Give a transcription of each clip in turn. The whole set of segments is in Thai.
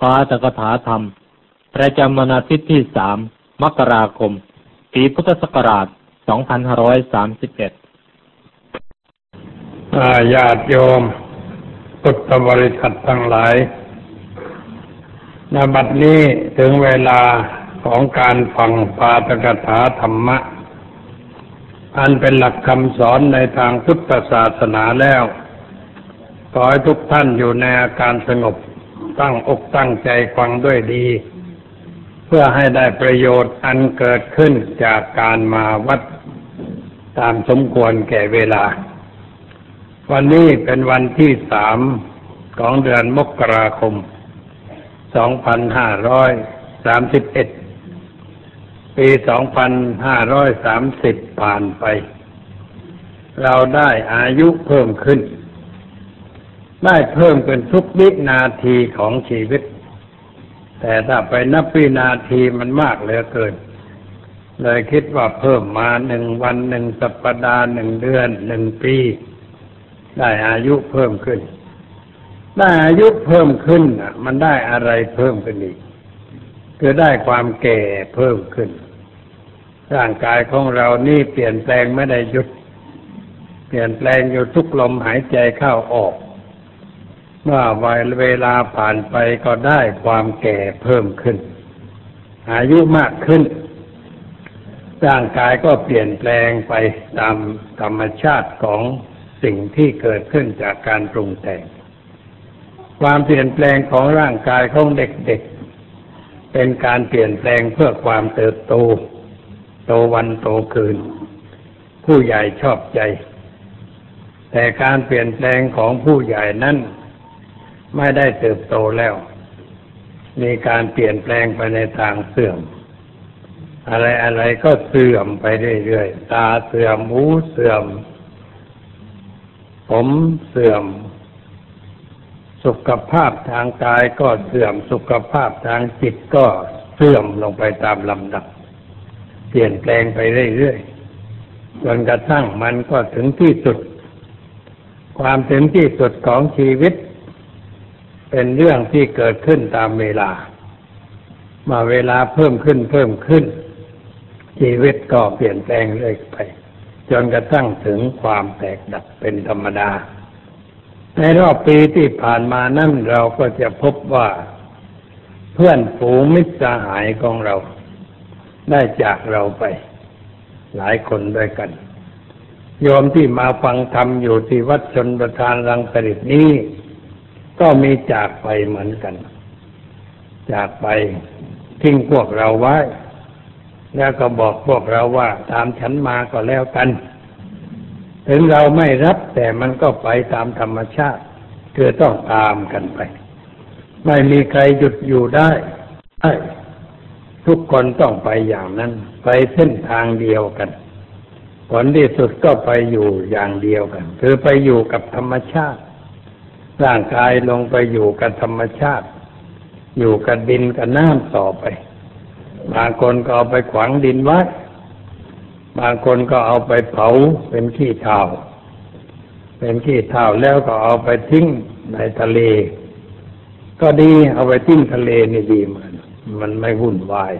ปาตกถาธรรม ประจำวันอาทิตย์ที่สามมกราคม ปีพุทธศักราช 2531อาญาติโยมพุทธบริษัททั้งหลายณบัดนี้ถึงเวลาของการฟังปาตกถาธรรมะ อันเป็นหลักคำสอนในทางพุทธศาสนาแล้ว ขอให้ทุกท่านอยู่ในอาการสงบ ตั้งอกตั้งใจฟังด้วยดี เพื่อให้ได้ประโยชน์อันเกิดขึ้นจากการมาวัดตามสมควรแก่เวลา วันนี้เป็นวันที่สามของเดือนมกราคม2531ปี2530ผ่านไป เราได้อายุเพิ่มขึ้น ได้เพิ่มเป็นทุกวินาทีของชีวิต แต่ถ้าไปนับวินาทีมันมากเหลือเกิน เลยคิดว่าเพิ่มมาหนึ่งวันหนึ่งสัปดาห์หนึ่งเดือนหนึ่งปี ได้อายุเพิ่มขึ้น ได้อายุเพิ่มขึ้นน่ะมันได้อะไรเพิ่มขึ้นอีกคือได้ความแก่เพิ่มขึ้น ร่างกายของเรานี่เปลี่ยนแปลงไม่ได้หยุด เปลี่ยนแปลงอยู่ทุกลมหายใจเข้าออก เมื่อเวลาผ่านไปก็ได้ความแก่เพิ่มขึ้น อายุมากขึ้น ร่างกายก็เปลี่ยนแปลงไปตามธรรมชาติของสิ่งที่เกิดขึ้นจากการปรุงแต่ง ความเปลี่ยนแปลงของร่างกายของเด็กๆ เป็นการเปลี่ยนแปลงเพื่อความเติบโต โตวันโตคืน ผู้ใหญ่ชอบใจ แต่การเปลี่ยนแปลงของผู้ใหญ่นั้น ไม่ได้เติบโตแล้ว มีการเปลี่ยนแปลงไปในทางเสื่อม อะไรอะไรก็เสื่อมไปเรื่อยๆตาเสื่อมหูเสื่อม ผมเสื่อม สุขภาพทางกายก็เสื่อมสุขภาพทางจิตก็เสื่อมลงไปตามลำดับ เปลี่ยนแปลงไปเรื่อยๆจนกระทั่งมันก็ถึงที่สุด ความถึงที่สุดของชีวิต เป็นเรื่องที่เกิดขึ้นตามเวลา มาเวลาเพิ่มขึ้นเพิ่มขึ้น ชีวิตก็เปลี่ยนแปลงเรื่อยไป จนกระทั่งถึงความแตกดับเป็นธรรมดา ในรอบปีที่ผ่านมานั่นเราก็จะพบว่า เพื่อนฝูงมิตรสหายของเรา ได้จากเราไป หลายคนด้วยกัน โยมที่มาฟังธรรมอยู่ที่วัดชนประธานรังสฤษนี้ ก็มีจากไปเหมือนกัน จากไปทิ้งพวกเราไว้ แล้วก็บอกพวกเราว่า ตามฉันมาก็แล้วกัน ถึงเราไม่รับแต่มันก็ไปตามธรรมชาติคือต้องตามกันไป ไม่มีใครหยุดอยู่ได้ใช่ทุกคนต้องไปอย่างนั้น ไปเส้นทางเดียวกันผลที่สุดก็ไปอยู่อย่างเดียวกัน คือไปอยู่กับธรรมชาติ ร่างกายลงไปอยู่กับธรรมชาติ อยู่กับดินกับน้ำต่อไป บางคนก็เอาไปขวางดินไว้ บางคนก็เอาไปเผาเป็นขี้เถ้าเป็นขี้เถ้าแล้วก็เอาไปทิ้งในทะเล ก็ดีเอาไปทิ้งทะเลนี่ดีเหมือนมันไม่วุ่นวาย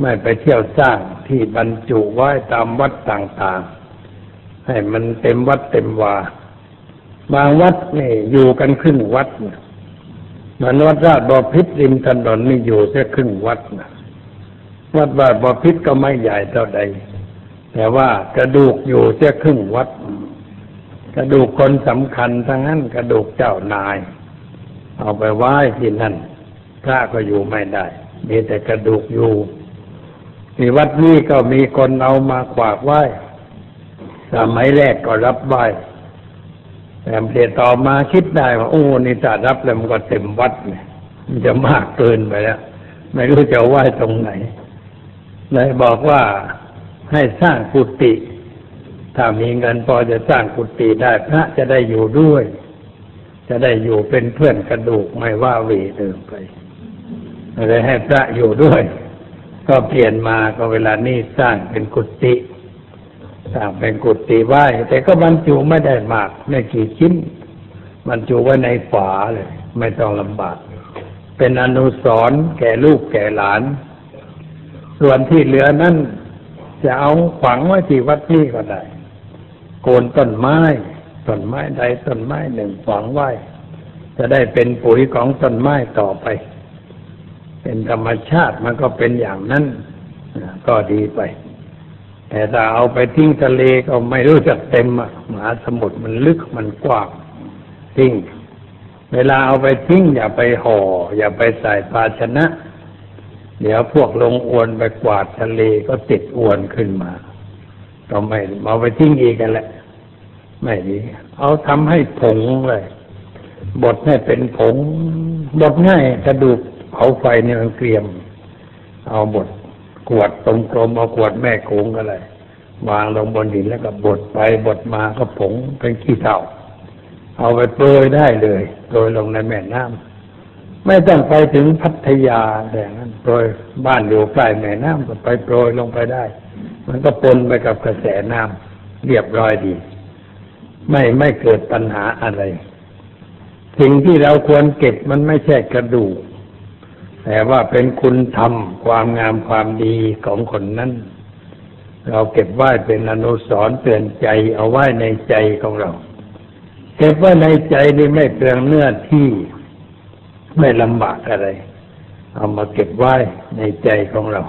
ไม่ไปเที่ยวสร้างที่บรรจุไว้ตามวัดต่างๆ ให้มันเต็มวัดเต็มวา บางวัดนี่อยู่กันครึ่งวัดนะมันวัดราชบพิษริมถนนนี่อยู่แค่ครึ่งวัดนะวัดราชบพิษก็ไม่ใหญ่เท่าใด แต่ว่ากระดูกอยู่แค่ครึ่งวัด กระดูกคนสำคัญทั้งนั้นกระดูกเจ้านาย เอาไปไหว้ที่นั่นพระก็อยู่ไม่ได้ มีแต่กระดูกอยู่ที่วัดนี้ก็มีคนเอามาขวากไหว้สมัยแรกก็รับไหว้ แต่เดี๋ยวต่อมาคิดได้ว่าโอ้นี่ถ้ารับแล้วมันก็เต็มวัดเนี่ยมันจะมากเกินไปแล้ว ไม่รู้จะไหว้ตรงไหนเลยบอกว่าให้สร้างกุฏิถ้ามีเงินพอจะสร้างกุฏิได้พระจะได้อยู่ด้วย จะได้อยู่เป็นเพื่อนกระดูกไม่ว่าวีเดิมไปเลยให้พระอยู่ด้วย ก็เปลี่ยนมาก็เวลานี้สร้างเป็นกุฏิ สร้างเป็นกุฏิไหว้ แต่ก็บรรจุไม่ได้มาก ไม่กี่ชิ้นบรรจุไว้ในฝาเลย ไม่ต้องลำบาก เป็นอนุสรณ์แก่ลูกแก่หลาน ส่วนที่เหลือนั้นจะเอาขวังไว้ที่วัดนี้ก็ได้ โกนต้นไม้ต้นไม้ใดต้นไม้หนึ่งฝังไว้ จะได้เป็นปุ๋ยของต้นไม้ต่อไป เป็นธรรมชาติมันก็เป็นอย่างนั้นก็ดีไป แต่ถ้าเอาไปทิ้งทะเลก็ไม่รู้จักเต็มมหาสมุทรมันลึกมันกว้างทิ้งเวลาเอาไปทิ้งอย่าไปห่อ อย่าไปใส่ภาชนะ เดี๋ยวพวกลงอวนไปกวาดทะเลก็ติดอวนขึ้นมา ก็ไม่เอาไปทิ้งอีกกันแหละ ไม่ดีเอาทำให้ผงเลยบดให้เป็นผงบดง่ายกระดูกเผาไฟเนี่ยมันเกรียม เอาบด ขวดตรงกลมเอาขวดแม่โขงก็เลยวางลงบนดินแล้วก็บดไปบดมาก็ผงเป็นขี้เถ้าเอาไปโปรยได้เลยโปรยลงในแม่น้ำไม่ต้องไปถึงพัทยาแต่นั้นโปรยบ้านอยู่ใกล้แม่น้ำก็ไปโปรยลงไปได้ มันก็ปนไปกับกระแสน้ำเรียบร้อยดี ไม่ไม่เกิดปัญหาอะไร สิ่งที่เราควรเก็บมันไม่ใช่กระดูก แต่ว่าเป็นคุณธรรมความงามความดีของคนนั้น เราเก็บไว้เป็นอนุสรณ์เตือนใจเอาไว้ในใจของเรา เก็บไว้ในใจนี่ไม่เปลืองเนื้อที่ไม่ลำบากอะไร เอามาเก็บไว้ในใจของเรา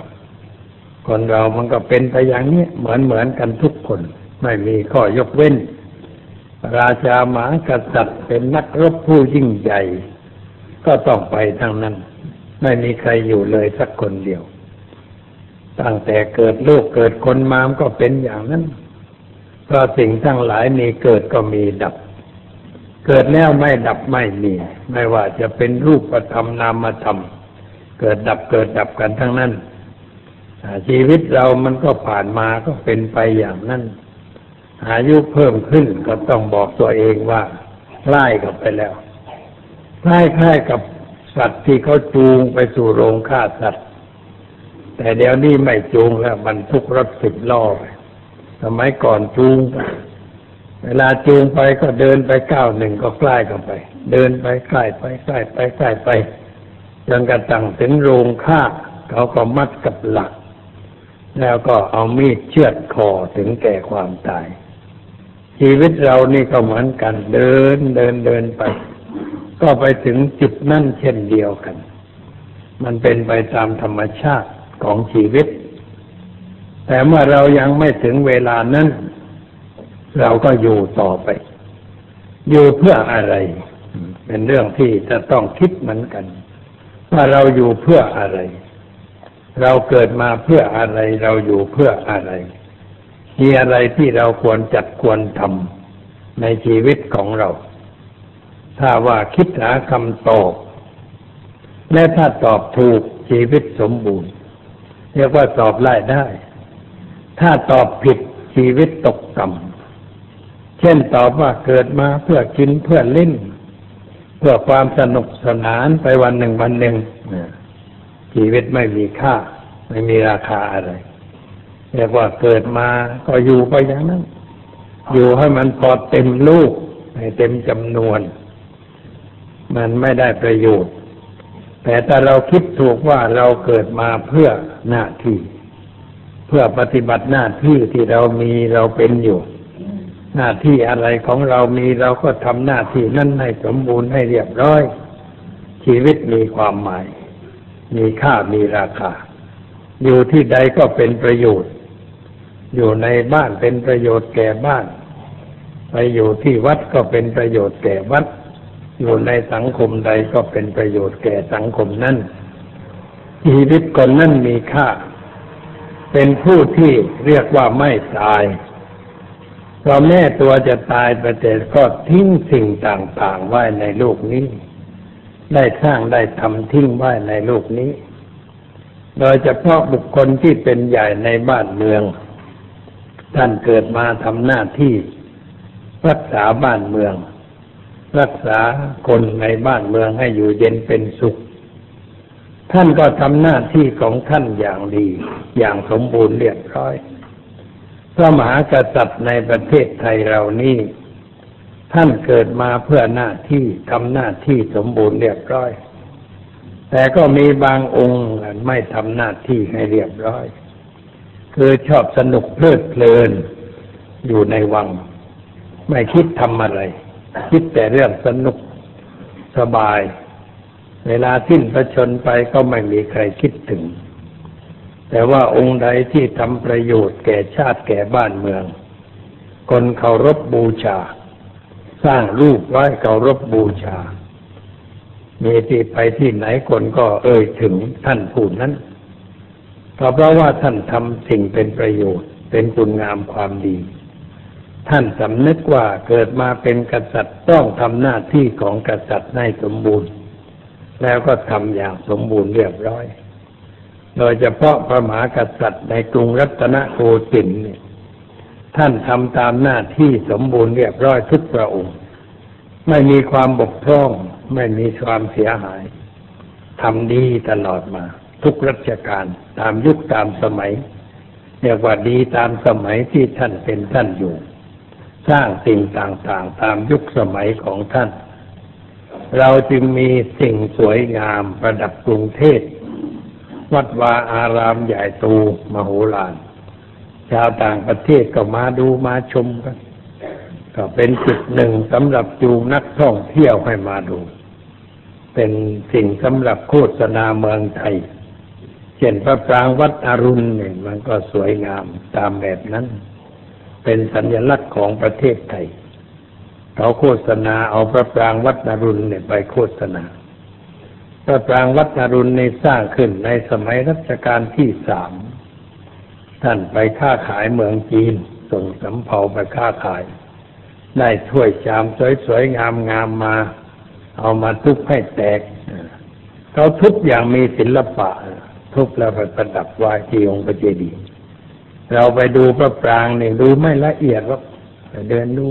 คนเรามันก็เป็นไปอย่างนี้เหมือนเหมือนกันทุกคน ไม่มีข้อยกเว้น ราชาหมากษัตริย์เป็นนักรบผู้ยิ่งใหญ่ ก็ต้องไปทั้งนั้น ไม่มีใครอยู่เลยสักคนเดียว ตั้งแต่เกิดลูกเกิดคนมามก็เป็นอย่างนั้น เพราะสิ่งทั้งหลายมีเกิดก็มีดับ เกิดแล้วไม่ดับไม่มี ไม่ว่าจะเป็นรูปธรรมนามธรรม เกิดดับเกิดดับกันทั้งนั้น ชีวิตเรามันก็ผ่านมาก็เป็นไปอย่างนั้นอายุเพิ่มขึ้นก็ต้องบอกตัวเองว่าใกล้กับไปแล้วใกล้ๆกับ สัตว์ที่เขาจูงไปสู่โรงฆ่าสัตว์ แต่เดี๋ยวนี้ไม่จูงแล้วบรรทุกรถสิบล้อไปสมัยก่อนจูงไปเวลาจูงไปก็เดินไปก้าวหนึ่งก็ใกล้กันไป เดินไปใกล้ไปใกล้ไปใกล้ไปจนกระทั่งถึงโรงฆ่าเขาก็มัดกับหลัก แล้วก็เอามีดเชือดคอถึงแก่ความตาย ชีวิตเรานี่ก็เหมือนกัน เดินเดินเดินไป ก็ไปถึงจุดนั่นเช่นเดียวกัน มันเป็นไปตามธรรมชาติของชีวิต แต่เมื่อเรายังไม่ถึงเวลานั้น เราก็อยู่ต่อไป อยู่เพื่ออะไร เป็นเรื่องที่จะต้องคิดเหมือนกัน ว่าเราอยู่เพื่ออะไร เราเกิดมาเพื่ออะไร เราอยู่เพื่ออะไรมีอะไรที่เราควรจัดควรทำในชีวิตของเรา ถ้าว่าคิดหาคำตอบ และถ้าตอบถูกชีวิตสมบูรณ์ เรียกว่าตอบไล่ได้ ถ้าตอบผิดชีวิตตกต่ำเช่นตอบว่าเกิดมาเพื่อกินเพื่อเล่น เพื่อความสนุกสนานไปวันหนึ่งวันหนึ่งชีวิตไม่มีค่า ไม่มีราคาอะไรเรียกว่าเกิดมาก็อยู่ไปอย่างนั้น อยู่ให้มันพอเต็มลูกให้เต็มจำนวน มันไม่ได้ประโยชน์ แต่ถ้าเราคิดถูกว่าเราเกิดมาเพื่อหน้าที่ เพื่อปฏิบัติหน้าที่ที่เรามีเราเป็นอยู่ หน้าที่อะไรของเรามีเราก็ทำหน้าที่นั้นให้สมบูรณ์ให้เรียบร้อย ชีวิตมีความหมาย มีค่ามีราคา อยู่ที่ใดก็เป็นประโยชน์ อยู่ในบ้านเป็นประโยชน์แก่บ้าน ไปอยู่ที่วัดก็เป็นประโยชน์แก่วัด อยู่ในสังคมใดก็เป็นประโยชน์แก่สังคมนั้นชีวิตคนนั้นมีค่า เป็นผู้ที่เรียกว่าไม่ตายเพราะแม่ตัวจะตายไปแต่ก็ทิ้งสิ่งต่างๆไว้ในโลกนี้ ได้สร้างได้ทำทิ้งไว้ในโลกนี้ โดยเฉพาะบุคคลที่เป็นใหญ่ในบ้านเมือง ท่านเกิดมาทำหน้าที่ รักษาบ้านเมือง รักษาคนในบ้านเมืองให้อยู่เย็นเป็นสุข ท่านก็ทำหน้าที่ของท่านอย่างดี อย่างสมบูรณ์เรียบร้อย พระมหากษัตริย์ในประเทศไทยเรานี่ท่านเกิดมาเพื่อหน้าที่ทำหน้าที่สมบูรณ์เรียบร้อย แต่ก็มีบางองค์ไม่ทำหน้าที่ให้เรียบร้อย คือชอบสนุกเพลิดเพลินอยู่ในวัง ไม่คิดทำอะไร คิดแต่เรื่องสนุกสบาย เวลาสิ้นพระชนไปก็ไม่มีใครคิดถึง แต่ว่าองค์ใดที่ทำประโยชน์แก่ชาติแก่บ้านเมือง คนเคารพบบูชา สร้างรูปไว้เคารพบบูชา มีที่ไปที่ไหนคนก็เอ่ยถึงท่านผู้นั้นเพราะว่าท่านทำสิ่งเป็นประโยชน์เป็นคุณงามความดี ท่านสำนึกว่าเกิดมาเป็นกษัตริย์ต้องทำหน้าที่ของกษัตริย์ให้สมบูรณ์ แล้วก็ทำอย่างสมบูรณ์เรียบร้อย โดยเฉพาะพระมหากษัตริย์ในกรุงรัตนโกสินทร์เนี่ยท่านทำตามหน้าที่สมบูรณ์เรียบร้อยทุกพระองค์ ไม่มีความบกพร่อง ไม่มีความเสียหายทำดีตลอดมา ทุกรัชกาลตามยุคตามสมัยเรียกว่าดีตามสมัยที่ท่านเป็นท่านอยู่ สร้างสิ่งต่างๆ ตามยุคสมัยของท่าน เราจึงมีสิ่งสวยงามประดับกรุงเทพวัดวาอารามใหญ่โตมโหฬารชาวต่างประเทศก็มาดูมาชมกัน ก็เป็นจุดหนึ่งสำหรับจูงนักท่องเที่ยวให้มาดู เป็นสิ่งสำหรับโฆษณาเมืองไทยเช่นพระปรางวัดอรุณเนี่ยมันก็สวยงามตามแบบนั้น เป็นสัญลักษณ์ของประเทศไทยเขาโฆษณาเอาพระปรางวัดอรุณเนี่ยไปโฆษณา พระปรางวัดอรุณในสร้างขึ้นในสมัยรัชกาลที่สาม ท่านไปค้าขายเมืองจีน ส่งสำเภาไปค้าขาย ได้ถ้วยชามสวยๆงามๆมา เอามาทุบให้แตกเขาทุบอย่างมีศิลปะ ทุบแล้วไปประดับไว้ที่องค์พระเจดีย์ เราไปดูพระปรางนี่ดูไม่ละเอียดหรอกเดินดู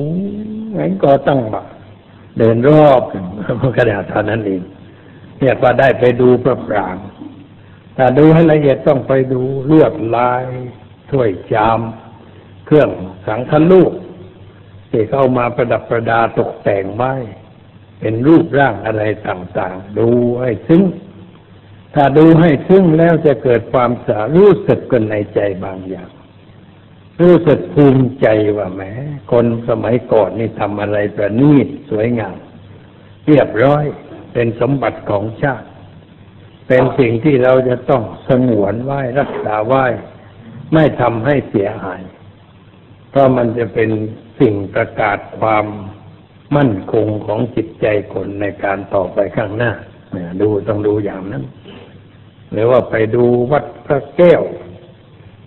งั้นก็ต้องเดินรอบพระกระดาษเท่านั้นเองเรียกว่าได้ไปดูพระปรางถ้าดูให้ละเอียดต้องไปดูลวดลายถ้วยจาม เครื่องสังฆลูกที่เข้ามาประดับประดาตกแต่งไว้เป็นรูปร่างอะไรต่างๆ ดูให้ซึ้งถ้าดูให้ซึ้งแล้วจะเกิดความสารู้สึกกันในใจบางอย่าง รู้สึกภูมิใจว่าแหมคนสมัยก่อนนี่ทำอะไรประณีตสวยงาม เรียบร้อยเป็นสมบัติของชาติ เป็นสิ่งที่เราจะต้องสงวนไว้รักษาไว้ ไม่ทำให้เสียหาย เพราะมันจะเป็นสิ่งประกาศความมั่นคงของจิตใจคนในการต่อไปข้างหน้าดูต้องดูอย่างนั้น หรือว่าไปดูวัดพระแก้ว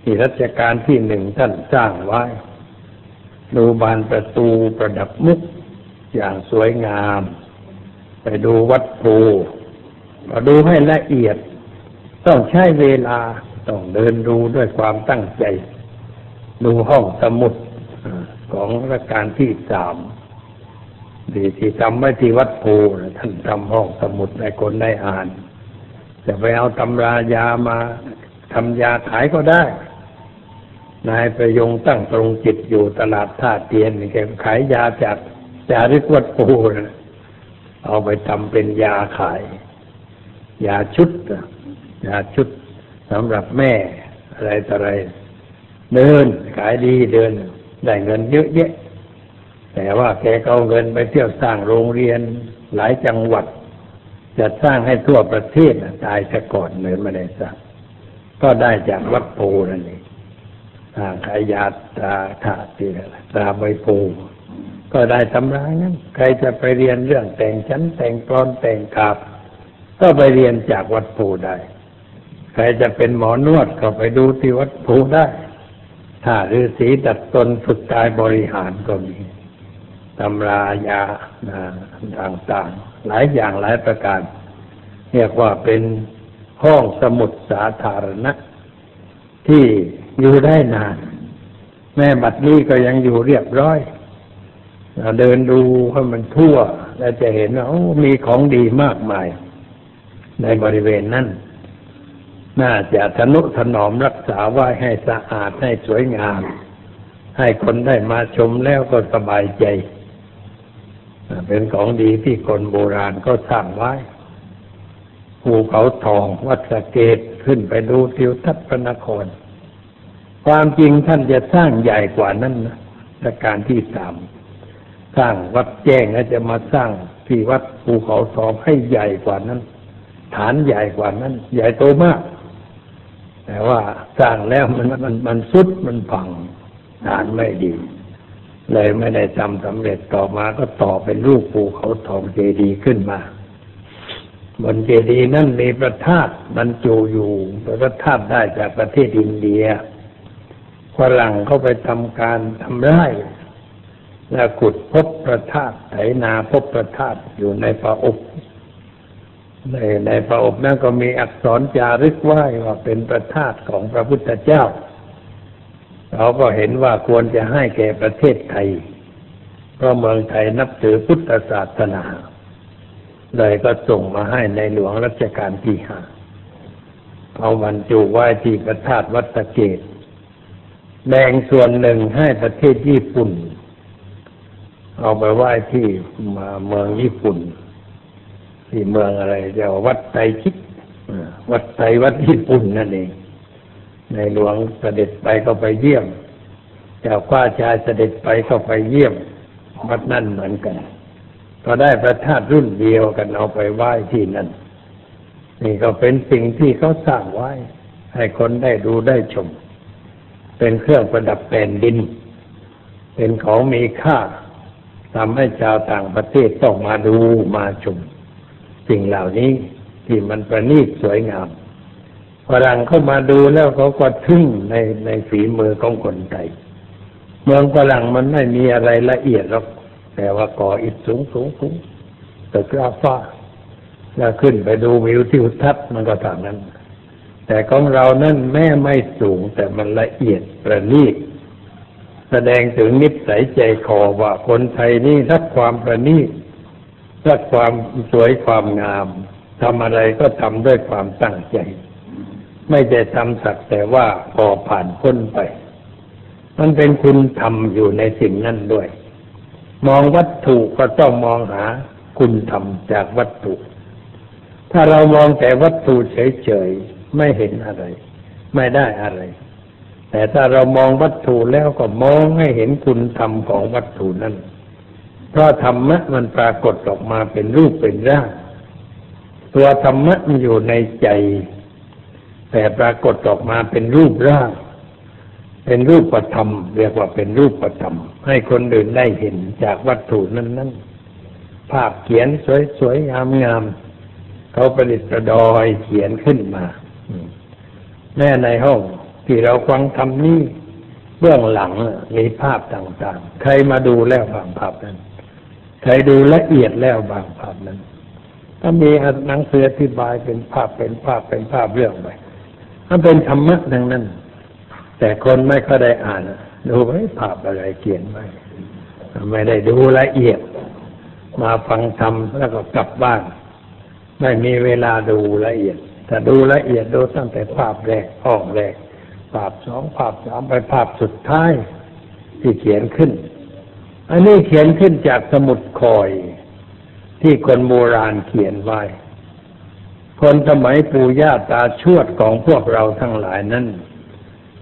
ที่รัชกาลที่หนึ่งท่านสร้างไว้ ดูบานประตูประดับมุกอย่างสวยงาม ไปดูวัดโพก็ดูให้ละเอียด ต้องใช้เวลา ต้องเดินดูด้วยความตั้งใจ ดูห้องสมุดของรัชการที่สามดีที่ทำไว้ที่วัดโพท่านทำห้องสมุดให้คนได้อ่าน จะไปเอาตำรายามาทำยาขายก็ได้ นายประยงตั้งตรงจิตอยู่ตลาดท่าเตียนแกขายยาจากจาริกวัดโพนะเอาไปทำเป็นยาขาย ยาชุดยาชุดสำหรับแม่อะไรต่ออะไร เดินขายดีเดิน ได้เงินเยอะแยะ แต่ว่าแกเอาเงินไปเที่ยวสร้างโรงเรียนหลายจังหวัด จะสร้างให้ทั่วประเทศตายซะก่อนเลยไม่ได้สร้างก็ได้จากวัดโพนั่นเอง ขายยาตาถาตีตาใบโพก็ได้ตำรางั้นใครจะไปเรียนเรื่องแต่งชั้นแต่งกรอนแต่งกาบ ก็ไปเรียนจากวัดโพได้ ใครจะเป็นหมอนวดก็ไปดูที่วัดภูได้ ถ้าฤาษีดัดตนฝึกกายบริหารก็มีตำรายาต่างๆ หลายอย่างหลายประการ เรียกว่าเป็นห้องสมุดสาธารณะที่ อยู่ได้นาน แม่บัดนี้ก็ยังอยู่เรียบร้อยเดินดูให้มันทั่วแล้วจะเห็นว่ามีของดีมากมาย ในบริเวณนั้น น่าจะทนุถนอมรักษาไว้ให้สะอาดให้สวยงาม ให้คนได้มาชมแล้วก็สบายใจเป็นของดีที่คนโบราณก็สร้างไว้ภูเขาทองวัดสะเกตขึ้นไปดูทิวทัศน์พระนคร ความจริงท่านจะสร้างใหญ่กว่านั้นนะรัชการที่สามสร้างวัดแจ้งแล้วจะมาสร้างที่วัดภูเขาทองให้ใหญ่กว่านั้น ฐานใหญ่กว่านั้น ใหญ่โตมาก แต่ว่าสร้างแล้วมันมันมันสุดมันพังฐานไม่ดี เลยไม่ได้ทำสำเร็จต่อมาก็ต่อเป็นรูปภูเขาทองเจดีขึ้นมาบนเจดีย์นั้นมีพระธาตุบรรจุอยู่พระธาตุได้จากประเทศอินเดีย ฝรั่งเข้าไปทำการทำไร่แล้วขุดพบพระธาตุไถนาพบพระธาตุอยู่ในพระอบในในพระอบนั้นก็มีอักษรจารึกไว้ว่าเป็นพระธาตุของพระพุทธเจ้าเราก็เห็นว่าควรจะให้แก่ประเทศไทย เพราะเมืองไทยนับถือพุทธศาสนาเลยก็ส่งมาให้ในหลวงรัชกาลที่ห้าเอาบรรจุไว้ที่พระธาตุวัดสเกด แบ่งส่วนหนึ่งให้ประเทศญี่ปุ่น เอาไปไหว้ที่มาเมืองญี่ปุ่น ที่เมืองอะไรเรียกว่าวัดไตรชิกวัดไตวัดญี่ปุ่นนั่นเอง ในหลวงเสด็จไปก็ไปเยี่ยมเจ้าข้าชายเสด็จไปก็ไปเยี่ยม วัดนั่นเหมือนกัน ก็ได้พระธาตุรุ่นเดียวกันเอาไปไหว้ที่นั่นนี่ก็เป็นสิ่งที่เขาสร้างไว้ ให้คนได้ดูได้ชม เป็นเครื่องประดับแผ่นดิน เป็นของมีค่าทำให้ชาวต่างประเทศต้องมาดูมาชมสิ่งเหล่านี้ที่มันประณีตสวยงามฝรั่งเข้ามาดูแล้วเขาก็ทึ่งในในฝีมือของคนไทยเมืองฝรั่งมันไม่มีอะไรละเอียดหรอกแต่ว่าก่ออิฐสูงสูงสูงตึกราฟ้าแล้วขึ้นไปดูวิวทิวทัศน์มันก็ทางนั้น แต่ของเรานั่นแม่ไม่สูงแต่มันละเอียดประณีตแสดงถึงนิสัยใจคอว่าคนไทยนี่รักความประณีตรักความสวยความงามทำอะไรก็ทำด้วยความตั้งใจ ไม่ได้ทำสักแต่ว่าพอผ่านพ้นไป มันเป็นคุณธรรมอยู่ในสิ่งนั้นด้วย มองวัตถุก็ต้องมองหาคุณธรรมจากวัตถุ ถ้าเรามองแต่วัตถุเฉย ไม่เห็นอะไร ไม่ได้อะไร แต่ถ้าเรามองวัตถุแล้วก็มองให้เห็นคุณธรรมของวัตถุนั้นเพราะธรรมะมันปรากฏออกมาเป็นรูปเป็นร่าง ตัวธรรมะมันอยู่ในใจ แต่ปรากฏออกมาเป็นรูปร่าง เป็นรูปธรรม เรียกว่าเป็นรูปธรรม ให้คนอื่นได้เห็นจากวัตถุนั้นๆภาพเขียนสวยๆงามๆเขาประดิษฐ์ประดอยเขียนขึ้นมา แม่ในห้องที่เราฟังทำนี้เบื้องหลังมีภาพต่างๆ ใครมาดูแล้วบางภาพนั้น ใครดูละเอียดแล้วบางภาพนั้นก็มีหนังสืออธิบายเป็นภาพเป็นภาพเป็นภาพเรื่องไปมันเป็นธรรมะดังนั้น แต่คนไม่ค่อยได้อ่านดูไว้ภาพอะไรเขียนไว้ไม่ได้ดูละเอียด มาฟังธรรมแล้วก็กลับบ้าน ไม่มีเวลาดูละเอียด แต่ดูละเอียดดูตั้งแต่ภาพแรกห้องแรก ภาพสองภาพสามไปภาพสุดท้ายที่เขียนขึ้น อันนี้เขียนขึ้นจากสมุดคอย ที่คนโบราณเขียนไว้ คนสมัยปู่ย่าตาชวดของพวกเราทั้งหลายนั้น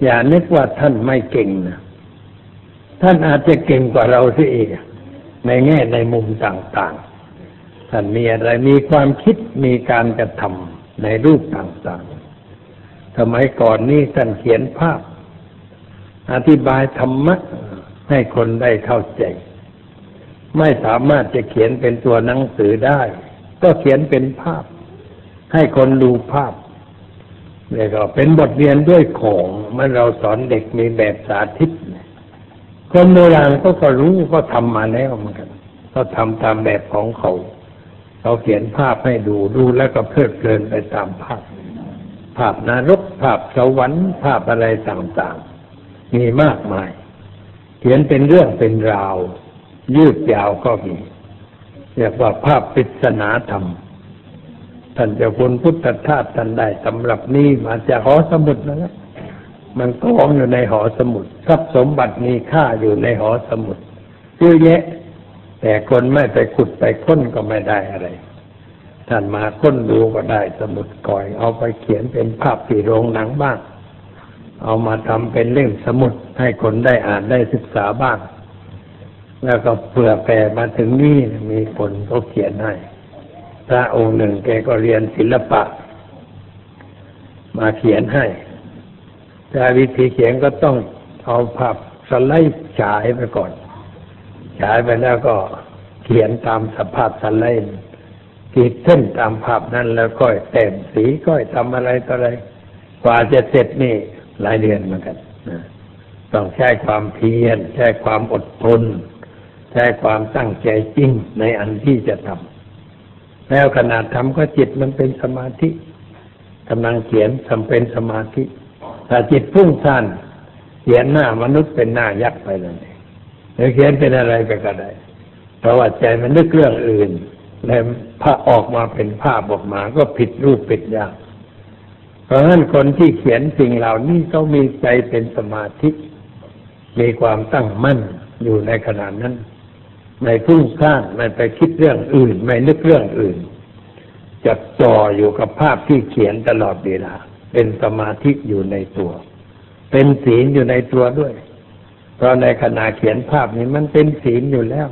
อย่านึกว่าท่านไม่เก่งนะ ท่านอาจจะเก่งกว่าเราเสียเองในแง่ในมุมต่างๆ ท่านมีอะไรมีความคิดมีการกระทำ ในรูปต่างๆ สมัยก่อนนี่ท่านเขียนภาพ อธิบายธรรมะให้คนได้เข้าใจ ไม่สามารถจะเขียนเป็นตัวหนังสือได้ ก็เขียนเป็นภาพ ให้คนดูภาพนี่ก็เป็นบทเรียนด้วยของเมื่อเราสอนเด็กมีแบบสาธิต คนโบราณก็ก็รู้ก็ทำมาแล้วเหมือนกัน ก็ทำตามแบบของเขา เขาเขียนภาพให้ดูดูแล้วก็เพลิดเพลินไปตามภาพ ภาพนรกภาพสวรรค์ภาพอะไรต่างๆ มีมากมาย เขียนเป็นเรื่องเป็นราว ยืดยาวก็มีเรียกว่าภาพปริศนาธรรมท่านเจ้าคุณพุทธทาสท่านได้สำหรับนี้มาจากหอสมุดนะครับมันกองอยู่ในหอสมุดทรัพย์สมบัติมีค่าอยู่ในหอสมุดเยอะแยะ แต่คนไม่ไปขุดไปค้นก็ไม่ได้อะไร ท่านมาค้นดูก็ได้สมุดก่อย เอาไปเขียนเป็นภาพปีโรงหนังบ้าง เอามาทำเป็นเล่มสมุดให้คนได้อ่านได้ศึกษาบ้าง แล้วก็เผื่อแผ่มาถึงนี่มีคนเขาเขียนให้พระองค์หนึ่งแกก็เรียนศิลปะ มาเขียนให้แต่วิธีเขียนก็ต้องเอาภาพสไลด์ฉายไปก่อน ฉายไปแล้วก็เขียนตามสภาพสไลด์ขีดเส้นตามภาพนั้นแล้วก็แต่งสีก็ทำอะไรต่ออะไร กว่าจะเสร็จนี่หลายเดือนเหมือนกันต้องใช้ความเพียรใช้ความอดทน ใช้ความตั้งใจจริงในอันที่จะทำแล้วขนาดทำก็จิตมันเป็นสมาธิกำลังเขียนทำเป็นสมาธิถ้าจิตพุ่งซ่านเขียนหน้ามนุษย์เป็นหน้ายักษ์ไปเลย รือเขียนเป็นอะไรไปก็ได้เพราะว่าใจมันนึกเรื่องอื่นแล้วพระออกมาเป็นภาพออกมาก็ผิดรูปผิดอย่าง เพราะฉะนั้นคนที่เขียนสิ่งเหล่านี้เขามีใจเป็นสมาธิ มีความตั้งมั่นอยู่ในขณะนั้น ไม่พุ่งซ่านไม่ไปคิดเรื่องอื่น ไม่นึกเรื่องอื่นจับจ่ออยู่กับภาพที่เขียนตลอดเวลา เป็นสมาธิอยู่ในตัว เป็นศีลอยู่ในตัวด้วย เพราะในขณะเขียนภาพนี้มันเป็นศีลอยู่แล้ว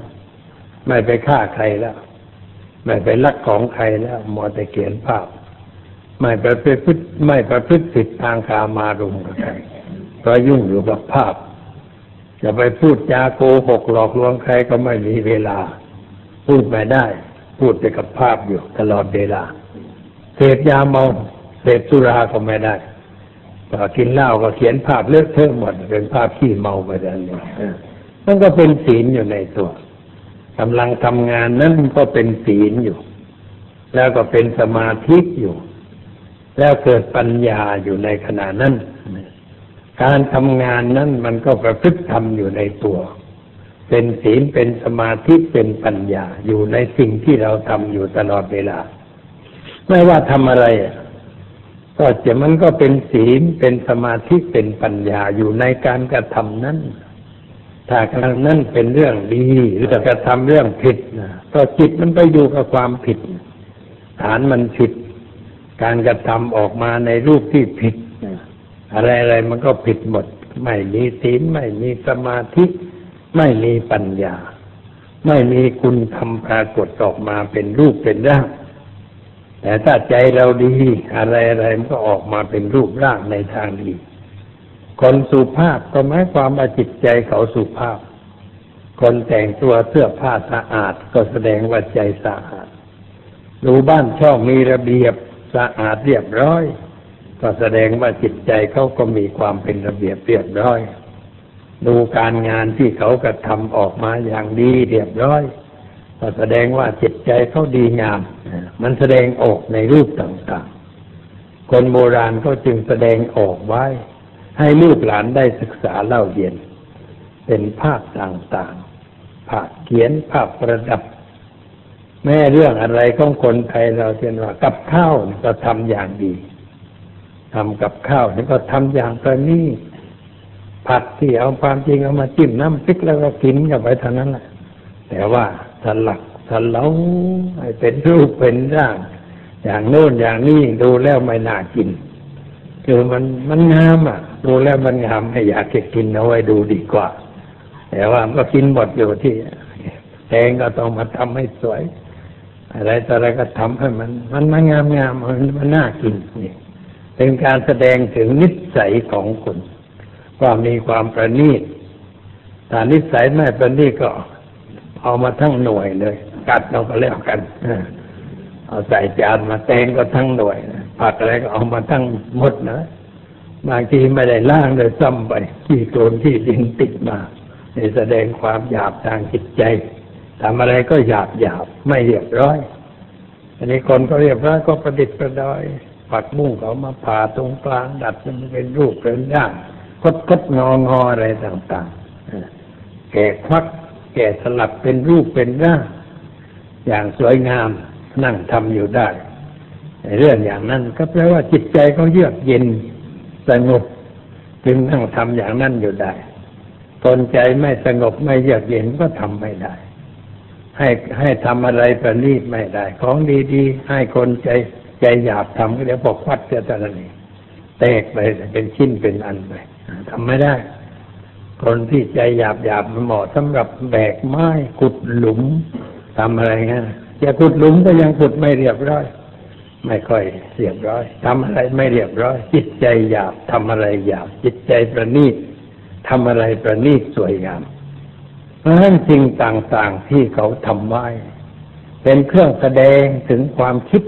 ไม่ไปฆ่าใครแล้ว ไม่ไปลักของใครแล้วมอแต่เขียนภาพ ไม่ไปพฤติไม่ประพฤติผิดทางกามารุมกับใครเพราะยุ่งอยู่กับภาพจะไปพูดจาโกหกหลอกลวงใครก็ไม่มีเวลา พูดไม่ได้ พูดไปกับภาพอยู่ตลอดเวลาเสพยาเมาเสพสุราก็ไม่ได้ พอกินเหล้าก็เขียนภาพเลือกเทอะหมดเป็นภาพขี้เมาไปแล้วนี่นั่นก็เป็นศีลอยู่ในตัวกำลังทำงานนั้นก็เป็นศีลอยู่ แล้วก็เป็นสมาธิอยู่ แล้วเกิดปัญญาอยู่ในขณะนั้นการทำงานนั้นมันก็ประพฤติทำอยู่ในตัว เป็นศีลเป็นสมาธิเป็นปัญญาอยู่ในสิ่งที่เราทำอยู่ตลอดเวลา ไม่ว่าทำอะไร ก็จะมันก็เป็นศีลเป็นสมาธิเป็นปัญญาอยู่ในการกระทำนั้นถ้าการนั้นเป็นเรื่องดีหรือกระทำเรื่องผิดนะก็จิตมันไปอยู่กับความผิด ฐานมันผิด การกระทำออกมาในรูปที่ผิดอะไรอะไรมันก็ผิดหมด ไม่มีศีลไม่มีสมาธิ ไม่มีปัญญา ไม่มีคุณธรรมปรากฏออกมาเป็นรูปเป็นร่าง แต่ถ้าใจเราดี อะไรอะไรมันก็ออกมาเป็นรูปร่างในทางดี คนสุภาพก็หมายความว่าจิตใจเขาสุภาพ คนแต่งตัวเสื้อผ้าสะอาดก็แสดงว่าใจสะอาดดูบ้านช่องมีระเบียบสะอาดเรียบร้อย ก็แสดงว่าจิตใจเขาก็มีความเป็นระเบียบเรียบร้อย ดูการงานที่เขากระทำออกมาอย่างดีเรียบร้อย ก็แสดงว่าจิตใจเขาดีงาม มันแสดงออกในรูปต่างๆ คนโบราณก็จึงแสดงออกไว้ ให้ลูกหลานได้ศึกษาเล่าเรียน เป็นภาพต่างๆ ภาพเขียนภาพประดับ แม่เรื่องอะไรของคนไทยเราเช่นว่ากับข้าวก็ทำอย่างดีทำกับข้าวนี่ก็ทำอย่างประณีตผัดที่เอาความจริงเอามาจิ้มน้ำพริกแล้วก็กินกันไปเท่านั้นแหละแต่ว่าสลัก สลาให้เป็นรูปเป็นร่าง อย่างโน้นอย่างนี้ดูแล้วไม่น่ากิน คือมันมันงามอะ ดูแล้วมันงามให้อยากจะกินเอาไว้ดูดีกว่า แต่ว่าก็กินหมดอยู่ที่แตงก็ต้องมาทำให้สวย อะไรต่ออะไรก็ทำให้มัน มันมันงามงามมันมันน่ากินนี่เป็นการแสดงถึงนิสัยของคนว่ามีความประณีตถ้านิสัยไม่ประณีตก็เอามาทั้งหน่วยเลย กัดเราก็แล้วกันเอาใส่จานมาแตงก็ทั้งหน่วยผักอะไรก็เอามาทั้งหมดนะบางทีไม่ได้ล่างเลยซ้ำไปที่โกนที่ดินติดมาในแสดงความหยาบทางจิตใจทำอะไรก็หยาบหยาบไม่เรียบร้อย อันนี้คนก็เรียบร้อยก็ประดิษฐ์ประดอยปักมุ่งเขามาผ่าตรงกลางดัดมันเป็นรูปเป็นร่างคดคดงองออะไรต่างๆแกะควักแก่สลับเป็นรูปเป็นร่าง อย่างสวยงามนั่งทำอยู่ได้ เรื่องอย่างนั้นก็แปลว่าจิตใจเขาเยือกเย็นสงบจึงนั่งทำอย่างนั้นอยู่ได้ตนใจไม่สงบไม่เยือกเย็นก็ทำไม่ได้ ให้ให้ทำอะไรประณีตไม่ได้ ของดีๆ ให้คนใจใจหยาบทำก็เดี๋ยวบอกควัดจะตะนี่แตกไปเป็นชิ้นเป็นอันไปทำไม่ได้ คนที่ใจหยาบหยาบมันเหมาะสำหรับแบกไม้ขุดหลุม ทำอะไรเงี้ยจะขุดหลุมก็ยังขุดไม่เรียบร้อย ไม่ค่อยเรียบร้อยทำอะไรไม่เรียบร้อย จิตใจหยาบทำอะไรหยาบจิตใจประณีตทำอะไรประณีตสวยงาม เพราะฉะนั้นสิ่งต่างๆที่เขาทำไว้ เป็นเครื่องแสดงถึงความคิด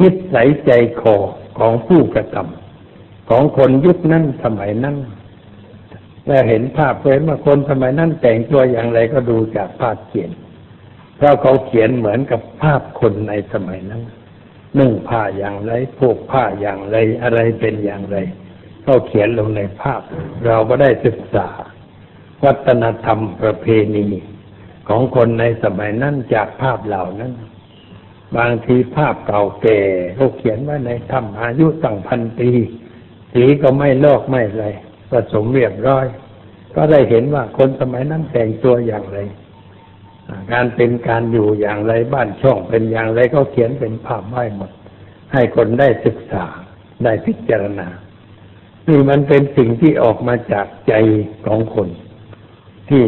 นิสัยใจคอของผู้กระทำของคนยุคนั้นสมัยนั้นแล้วเห็นภาพเห็นว่าคนสมัยนั้นแต่งตัวอย่างไรก็ดูจากภาพเขียน เพราะเขาเขียนเหมือนกับภาพคนในสมัยนั้นนึ่งผ้าอย่างไรผูกผ้าอย่างไรอะไรเป็นอย่างไร ก็เขียนลงในภาพ เราก็ได้ศึกษา วัฒนธรรมประเพณี ของคนในสมัยนั้นจากภาพเหล่านั้น บางทีภาพเก่าแก่เขาเขียนไว้ในถ้ำอายุตั้งพันปีสีก็ไม่ลอกไม่อะไรผสมเรียบร้อย ก็ได้เห็นว่าคนสมัยนั้นแต่งตัวอย่างไร การเป็นการอยู่อย่างไรบ้านช่องเป็นอย่างไรก็เขียนเป็นภาพไว้หมด ให้คนได้ศึกษาได้พิจารณานี่มันเป็นสิ่งที่ออกมาจากใจของคน ที่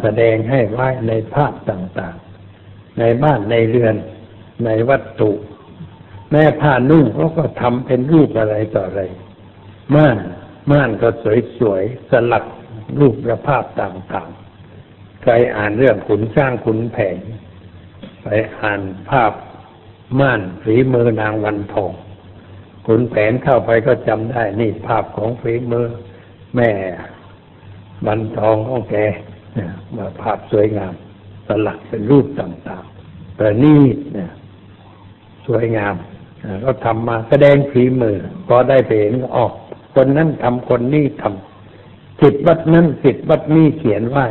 แสดงให้ไว้ในภาพต่างๆ ในบ้านในเรือน ในวัตถุ แม่ผ้านุ่งเขาก็ทำเป็นรูปอะไรต่ออะไร ม่านม่านก็สวยๆสลักรูปประภาพต่างๆ ใครอ่านเรื่องขุนสร้างขุนแผนไปอ่านภาพม่านฝีมือนางวันทองขุนแผนเข้าไปก็จำได้ นี่ภาพของฝีมือ แม่บันทองของแกมาภาพสวยงาม สลักเป็นรูปต่างๆประณีตเนี่ยสวยงามก็ทำมาแสดงฝีมือพอได้ไปเห็นก็ออก คนนั้นทำคนนี้ทำสิทธิวัดนั้นสิทธิวัดนี้เขียนไว้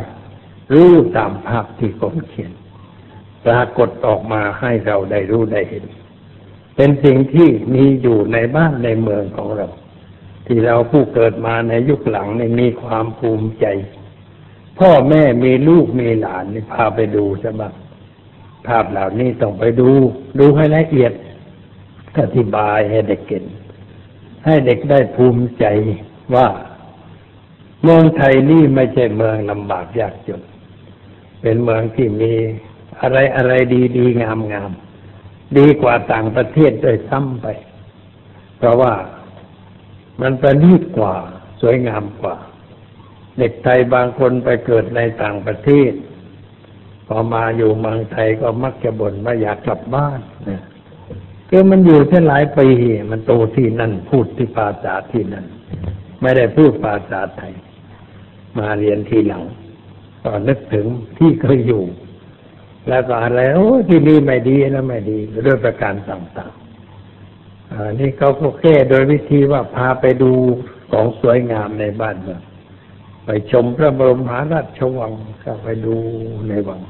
รู้ตามภาพที่คนเขียน ปรากฏออกมาให้เราได้รู้ได้เห็น เป็นสิ่งที่มีอยู่ในบ้านในเมืองของเรา ที่เราผู้เกิดมาในยุคหลังเนี่ยมีความภูมิใจ พ่อแม่มีลูกมีหลานนี่พาไปดูใช่ไหมภาพเหล่านี้ต้องไปดู ดูให้ละเอียดอธิบายให้เด็กเก็นให้เด็กได้ภูมิใจว่า เมืองไทยนี่ไม่ใช่เมืองลำบากยากจน เป็นเมืองที่มีอะไรอะไรดีดีงามงามดีกว่าต่างประเทศโดยซ้ำไป เพราะว่ามันประณีตกว่า สวยงามกว่า เด็กไทยบางคนไปเกิดในต่างประเทศ พอมาอยู่เมืองไทยก็มักจะบ่นว่าอยากกลับบ้านเนี่ยคือมันอยู่แค่หลายปีมันโตที่นั่นพูดที่ภาษาที่นั่น ไม่ได้พูดภาษาไทย มาเรียนทีหลัง ก็นึกถึงที่เคยอยู่ แล้วก็อะไรโอ้ที่นี่ไม่ดีนะไม่ดีเรื่องประการต่างๆอันนี้เขาก็แก้โดยวิธีว่าพาไปดูของสวยงามในบ้านเมืองไปชมพระบรมมหาราชวังก็ไปดูในวัง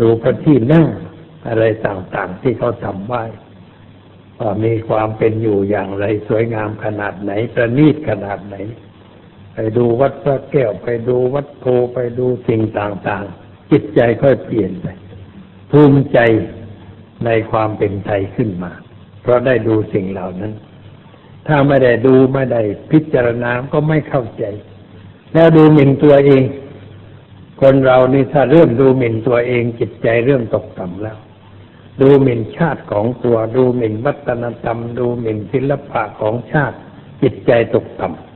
ดูพระที่นั่งอะไรต่างๆ ที่เขาทำไว้ว่ามีความเป็นอยู่อย่างไรสวยงามขนาดไหนประณีตขนาดไหน ไปดูวัดพระแก้วไปดูวัดโพไปดูสิ่งต่างๆ จิตใจค่อยเปลี่ยนไปภูมิใจในความเป็นไทยขึ้นมา เพราะได้ดูสิ่งเหล่านั้น ถ้าไม่ได้ดูไม่ได้พิจารณาก็ไม่เข้าใจ แล้วดูหมิ่นตัวเอง คนเรานี่ถ้าเริ่มดูหมิ่นตัวเอง จิตใจเริ่มตกต่ำแล้ว ดูหมิ่นชาติของตัว ดูหมิ่นวัฒนธรรม ดูหมิ่นศิลปะของชาติ จิตใจตกต่ำ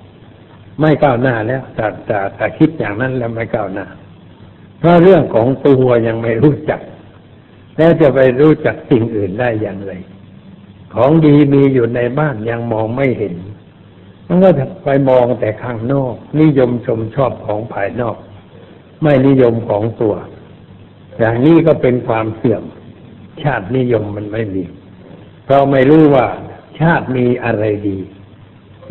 ไม่ก้าวหน้าแล้วแต่แต่แต่คิดอย่างนั้นแล้วไม่ก้าวหน้า เพราะเรื่องของตัวยังไม่รู้จัก แล้วจะไปรู้จักสิ่งอื่นได้อย่างไร ของดีมีอยู่ในบ้านยังมองไม่เห็น มันก็จะไปมองแต่ข้างนอก นิยมชมชอบของภายนอก ไม่นิยมของตัว อย่างนี้ก็เป็นความเสื่อม ชาตินิยมมันไม่มี เพราะไม่รู้ว่าชาติมีอะไรดี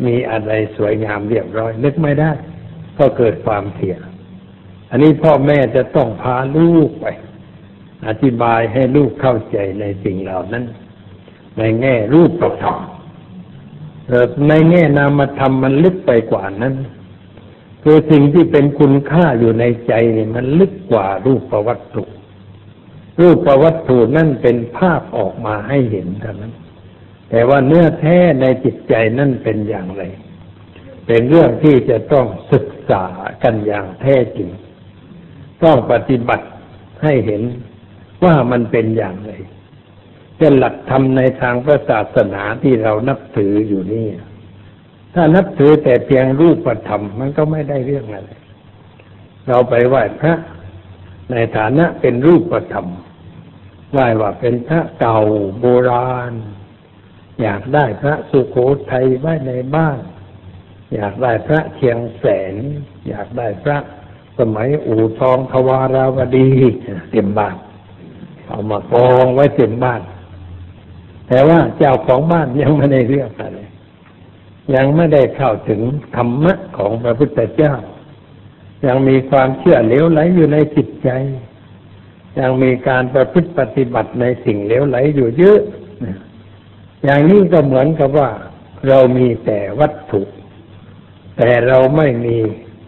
มีอะไรสวยงามเรียบร้อย นึกไม่ได้ ก็เกิดความเสีย อันนี้พ่อแม่จะต้องพาลูกไป อธิบายให้ลูกเข้าใจในสิ่งเหล่านั้น ในแง่รูปประธรรมในแง่นามธรรมมันลึกไปกว่านั้นคือสิ่งที่เป็นคุณค่าอยู่ในใจเนี่ยมันลึกกว่ารูปประวัตถุ รูปประวัตถุนั่นเป็นภาพออกมาให้เห็นเท่านั้น แต่ว่าเนื้อแท้ในจิตใจนั่นเป็นอย่างไร เป็นเรื่องที่จะต้องศึกษากันอย่างแท้จริง ต้องปฏิบัติให้เห็นว่ามันเป็นอย่างไรเป็นหลักธรรมในทางพระศาสนาที่เรานับถืออยู่นี่ ถ้านับถือแต่เพียงรูปธรรมมันก็ไม่ได้เรื่องอะไร เราไปไหว้พระในฐานะเป็นรูปธรรมไหว้ว่าเป็นพระเก่าโบราณ อยากได้พระสุโขทัยไว้ในบ้าน อยากได้พระเชียงแสน อยากได้พระสมัยอู่ทองทวาราวดีเต็มบ้าน เอามากองไว้เต็มบ้าน แต่ว่าเจ้าของบ้านยังไม่ได้เรื่องอะไรยังไม่ได้เข้าถึงธรรมะของพระพุทธเจ้า ยังมีความเชื่อเหลวไหลอยู่ในจิตใจ ยังมีการประพฤติปฏิบัติในสิ่งเหลวไหลอยู่เยอะ อย่างนี้ก็เหมือนกับว่าเรามีแต่วัตถุ แต่เราไม่มี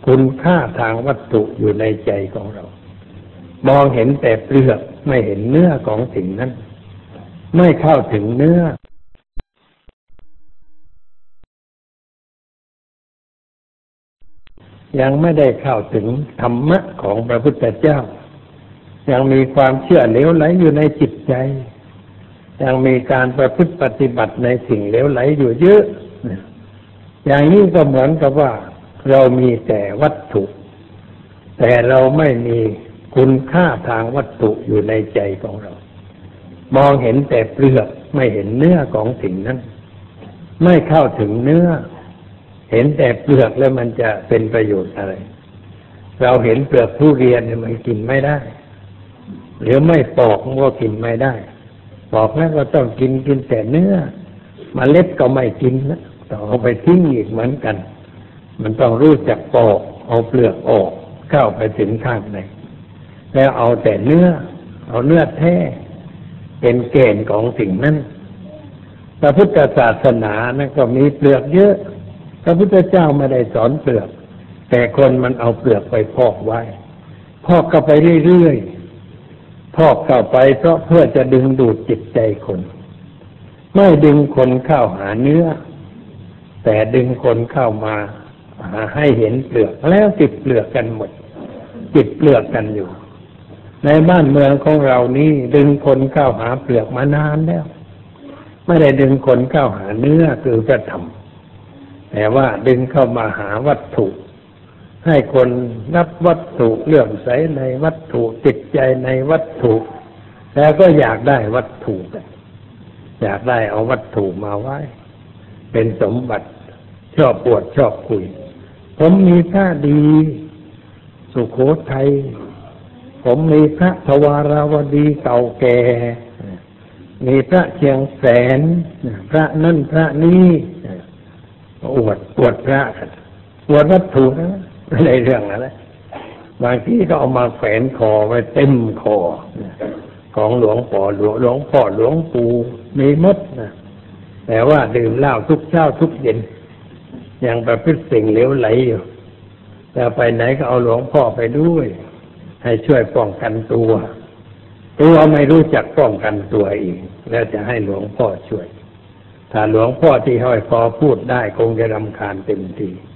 คุณค่าทางวัตถุอยู่ในใจของเรา มองเห็นแต่เปลือกไม่เห็นเนื้อของสิ่งนั้น ไม่เข้าถึงเนื้อยังไม่ได้เข้าถึงธรรมะของพระพุทธเจ้า ยังมีความเชื่อเหลวไหลอยู่ในจิตใจ ยังมีการประพฤติปฏิบัติในสิ่งเลวไหลอยู่เยอะ อย่างนี้ก็เหมือนกับว่าเรามีแต่วัตถุ แต่เราไม่มีคุณค่าทางวัตถุอยู่ในใจของเรา มองเห็นแต่เปลือกไม่เห็นเนื้อของสิ่งนั้น ไม่เข้าถึงเนื้อ เห็นแต่เปลือกแล้วมันจะเป็นประโยชน์อะไร เราเห็นเปลือกทุเรียนมันกินไม่ได้ หรือไม่ปอกก็กินไม่ได้ ปอกแล้วก็ต้องกินกินแต่เนื้อมเมล็ดก็ไม่กินนะต้องเอาไปทิ้งอีกเหมือนกัน มันต้องรู้จักปอกเอาเปลือกออกเข้าไปถึงข้างในแล้วเอาแต่เนื้อ เอาเนื้อแท้ เป็นเกณฑ์ของสิ่งนั้นพระพุทธศาสนานั้นก็มีเปลือกเยอะ พระพุทธเจ้าไม่ได้สอนเปลือก แต่คนมันเอาเปลือกไปพอกไว้ พอกก็ไปเรื่อยๆ พอกเข้าไปเพราะเพื่อจะดึงดูดจิตใจคน ไม่ดึงคนเข้าหาเนื้อ แต่ดึงคนเข้ามาหาให้เห็นเปลือกแล้วติดเปลือกกันหมดติดเปลือกกันอยู่ ในบ้านเมืองของเรานี่ดึงคนเข้าหาเปลือกมานานแล้ว ไม่ได้ดึงคนเข้าหาเนื้อคือพระธรรมแต่ว่าดึงเข้ามาหาวัตถุ ให้คนนับวัตถุเลื่อมใสในวัตถุจิตใจในวัตถุ แล้วก็อยากได้วัตถุอยากได้เอาวัตถุมาไว้ เป็นสมบัติชอบปวดชอบคุย ผมมีท่าดี สุขโขทัยผมมีพระทวาราวดีเก่าแก่ มีพระเชียงแสน พระนั่นพระนี้อวดอวดพระอวดวัตถุนะ ไม่ได้เรื่องอะไรบางทีก็เอามาแฝนคอไว้เต็มคอของหลวงพ่อหลวงหลวงพ่อหลวงปู่มีมดนะแต่ว่าดื่มเหล้าทุกเช้าทุกเย็นยังประพฤติสิ่งเหลวไหลอยู่แต่ไปไหนก็เอาหลวงพ่อไปด้วย ให้ช่วยป้องกันตัวตัวไม่รู้จักป้องกันตัวเองแล้วจะให้หลวงพ่อช่วย ถ้าหลวงพ่อที่ห้อยคอพูดได้คงจะรำคาญเต็มทีเ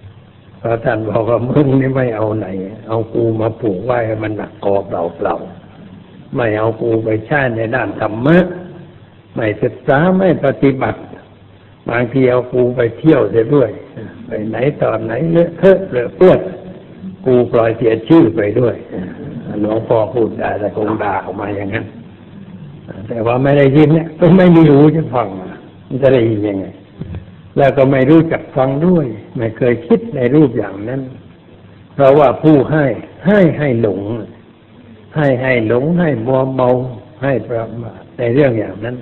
พระท่านบอกว่ามึงนี่ไม่เอาไหน เอากูมาปลูกไว้มันหนักคอเปล่าเปล่าไม่เอากูไปใช้ในด้านธรรมะ ไม่ศึกษาไม่ปฏิบัติ บางทีเอากูไปเที่ยวเสียด้วย ไปไหนตอนไหนเลอะเทอะเลอะเปื้อนกูปล่อยเสียชื่อไปด้วยหลวงพ่อพูดได้แต่คงด่าออกมาอย่างนั้น แต่ว่าไม่ได้ยินเนี่ยก็ไม่มีหูจะฟังมันจะได้ยินยังไง แล้วก็ไม่รู้จักฟังด้วย ไม่เคยคิดในรูปอย่างนั้น เพราะว่าผู้ให้ให้ให้หลง ให้ให้หลงให้มัวเมาให้ประมาทในเรื่องอย่างนั้น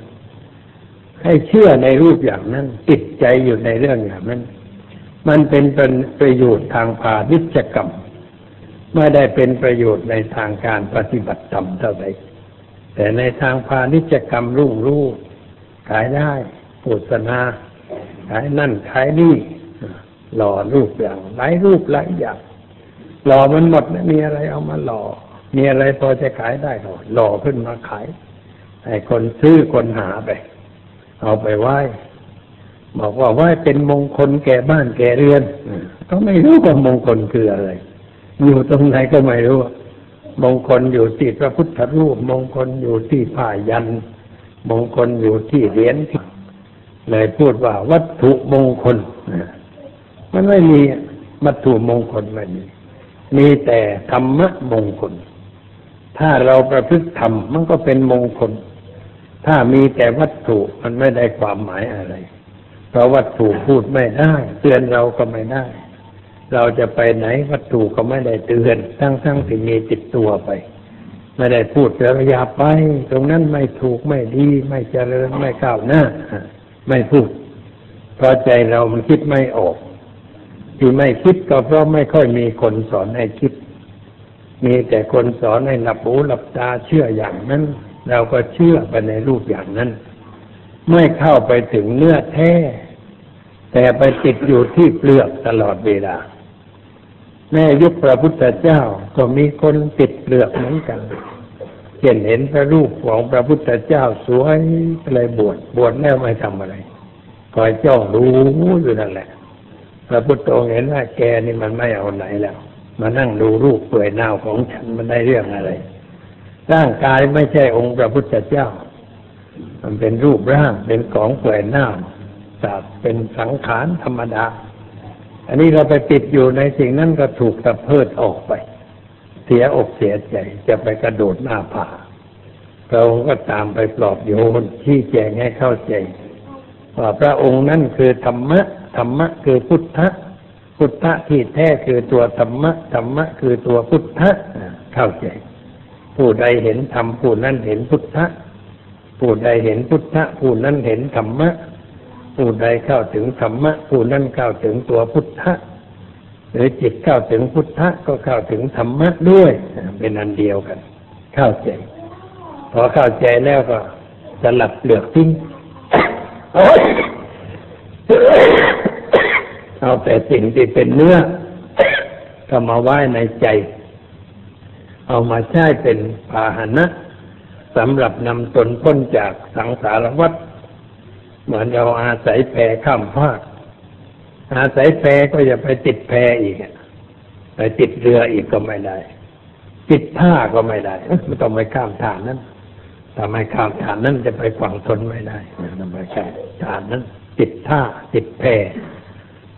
ให้เชื่อในรูปอย่างนั้น ติดใจอยู่ในเรื่องอย่างนั้น มันเป็นประโยชน์ทางพาณิชยกรรมไม่ได้เป็นประโยชน์ในทางการปฏิบัติธรรมเท่าไหร่แต่ในทางพาณิชยกรรมรุ่งรุ่งขายได้โฆษณา ขายนั่นขายนี่หล่อรูปอย่างหลายรูปหลายอย่างหล่อมันหมดม่มีอะไรเอามาหล่อ มีอะไรพอจะขายได้ก็หล่อขึ้นมาขายให้คนซื้อคนหาไป เอาไปไหว้บอกว่าไหว้เป็นมงคลแก่บ้านแก่เรือนก็ไม่รู้ว่ามงคลคืออะไร อยู่ตรงไหนก็ไม่รู้ มงคลอยู่ที่พระพุทธรูป มงคลอยู่ที่ผ้ายัน มงคลอยู่ที่เหรียญ เลยพูดว่าวัตถุมงคลมันไม่มีวัตถุมงคลไม่มี มีแต่ธรรมะมงคล ถ้าเราประพฤติธรรมมันก็เป็นมงคล ถ้ามีแต่วัตถุมันไม่ได้ความหมายอะไร เพราะวัตถุพูดไม่ได้เตือนเราก็ไม่ได้ เราจะไปไหนวัตถุก็ไม่ได้เตือน ทั้งทั้งที่มีติดตัวไปไม่ได้พูดเตือนอย่าไป ตรงนั้นไม่ถูกไม่ดี ไม่เจริญไม่ก้าวหน้า ไม่พูด เพราะใจเรามันคิดไม่ออก ที่ไม่คิดก็เพราะไม่ค่อยมีคนสอนให้คิด มีแต่คนสอนให้หลับหูหลับตาเชื่ออย่างนั้น เราก็เชื่อไปในรูปอย่างนั้น ไม่เข้าไปถึงเนื้อแท้ แต่ไปติดอยู่ที่เปลือกตลอดเวลาแม่ยุคพระพุทธเจ้าก็มีคนติดเปลือกเหมือนกัน เห็นเห็นพระรูปของพระพุทธเจ้าสวยเลยบวชบวชแล้วไม่ทำอะไรคอยจ้องดูอยู่นั่นแหละ พระพุทธองค์เห็นว่าแกนี่มันไม่เอาไหนแล้ว มานั่งดูรูปเปื่อยเน่าของฉันมันได้เรื่องอะไร ร่างกายไม่ใช่องค์พระพุทธเจ้า มันเป็นรูปร่างเป็นของเปื่อยเน่าสัตว์เป็นสังขารธรรมดา อันนี้เราไปติดอยู่ในสิ่งนั้นก็ถูกตะเพิดออกไป เสียอกเสียใจจะไปกระโดดหน้าผาเราก็ตามไปปลอบโยนชี้แจงให้เข้าใจว่าพระองค์นั้นคือธรรมะธรรมะคือพุทธะพุทธะที่แท้คือตัวธรรมะธรรมะคือตัวพุทธะเข้าใจ ผู้ใดเห็นธรรมผู้นั้นเห็นพุทธะผู้ใดเห็นพุทธะผู้นั้นเห็นธรรมะผู้ใดเข้าถึงธรรมะผู้นั้นเข้าถึงตัวพุทธะ หรือจิตเข้าถึงพุทธะก็เข้าถึงธรรมะด้วย เป็นอันเดียวกัน เข้าใจ พอเข้าใจแล้วก็สลับเปลือกทิ้งเอาแต่สิ่งที่เป็นเนื้อก็มาไว้ในใจ เอามาใช้เป็นพาหนะสำหรับนำตนพ้นจากสังสารวัฏเหมือนเราอาศัยแพข้ามภาค อาศัยแพก็อย่าไปติดแพอีกไปติดเรืออีกก็ไม่ได้ ติดท่าก็ไม่ได้ไม่ต้องไปข้ามฐานนั้นถ้าไม่ข้ามฐานนั้นจะไปฝั่งทนไม่ได้ทำไมใช่ฐานนั้น ติดท่า ติดแพ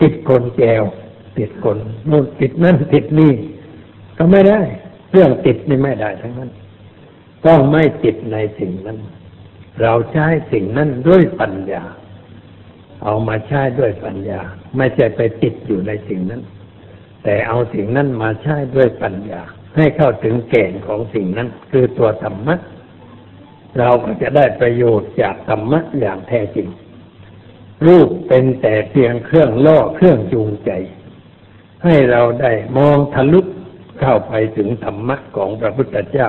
ติดคนแจวติดคนนู่นติดนั่นติดนี่ก็ไม่ได้ เรื่องติดนี่ไม่ได้ทั้งนั้น ต้องไม่ติดในสิ่งนั้น เราใช้สิ่งนั้นด้วยปัญญา เอามาใช้ด้วยปัญญา ไม่ใช่ไปติดอยู่ในสิ่งนั้น แต่เอาสิ่งนั้นมาใช้ด้วยปัญญา ให้เข้าถึงแก่นของสิ่งนั้น คือตัวธรรมะเราก็จะได้ประโยชน์จากธรรมะอย่างแท้จริง รูปเป็นแต่เพียงเครื่องล่อเครื่องจูงใจ ให้เราได้มองทะลุเข้าไปถึงธรรมะของพระพุทธเจ้า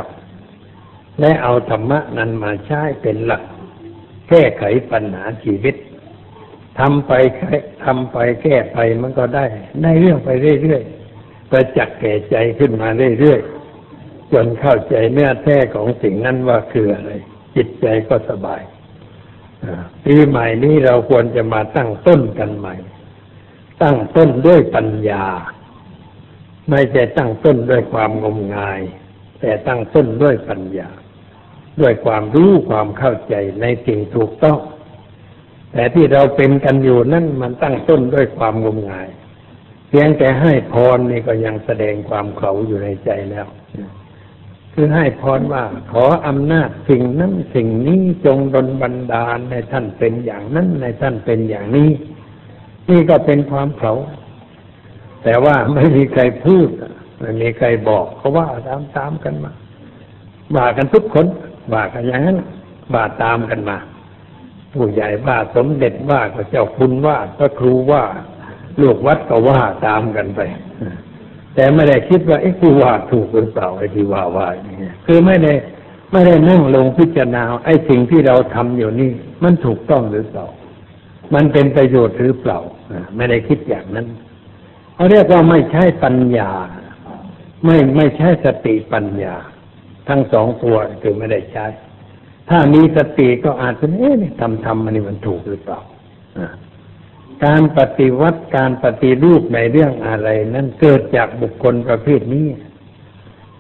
และเอาธรรมะนั้นมาใช้เป็นหลัก แก้ไขปัญหาชีวิต ทำไปทำไปแก้ไปมันก็ได้ ได้เรื่องไปเรื่อยๆประจักษ์แก่ใจขึ้นมาเรื่อยๆจนเข้าใจเนื้อแท้ของสิ่งนั้นว่าคืออะไร จิตใจก็สบายปีใหม่นี้เราควรจะมาตั้งต้นกันใหม่ ตั้งต้นด้วยปัญญา ไม่ใช่ตั้งต้นด้วยความงมงาย แต่ตั้งต้นด้วยปัญญา ด้วยความรู้ความเข้าใจในสิ่งถูกต้อง แต่ที่เราเป็นกันอยู่นั่นมันตั้งต้นด้วยความงมงาย เพียงแต่ให้พรนี่ก็ยังแสดงความเขาอยู่ในใจแล้ว คือให้พรว่า ขออำนาจสิ่งนั้นสิ่งนี้จงดลบันดาลในท่านเป็นอย่างนั้นในท่านเป็นอย่างนี้ นี่ก็เป็นความเขา แต่ว่าไม่มีใครพูดไม่มีใครบอกเขาว่าตามตามกันมาว่ากันทุกคนว่ากันอย่างนั้นว่าตามกันมา ผู้ใหญ่ว่าสมเด็จว่าก็เจ้าคุณว่าพระครูว่าลูกวัดก็ว่าตามกันไป แต่ไม่ได้คิดว่าไอ้กูว่าถูกหรือเปล่าไอ้ที่ว่าว่าอย่างเงี้ยคือไม่ได้ไม่ได้นั่งลงพิจารณาไอ้สิ่งที่เราทำอยู่นี่มันถูกต้องหรือเปล่า มันเป็นประโยชน์หรือเปล่าไม่ได้คิดอย่างนั้นเขาเรียกว่าไม่ใช่ปัญญา ไม่ไม่ใช่สติปัญญา ทั้งสองตัวคือไม่ได้ใช้ ถ้ามีสติก็อาจจะเอ๊ะทำทำมันนี่มันถูกหรือเปล่าการปฏิวัติการปฏิรูปในเรื่องอะไร นั้นเกิดจากบุคคลประเภทนี้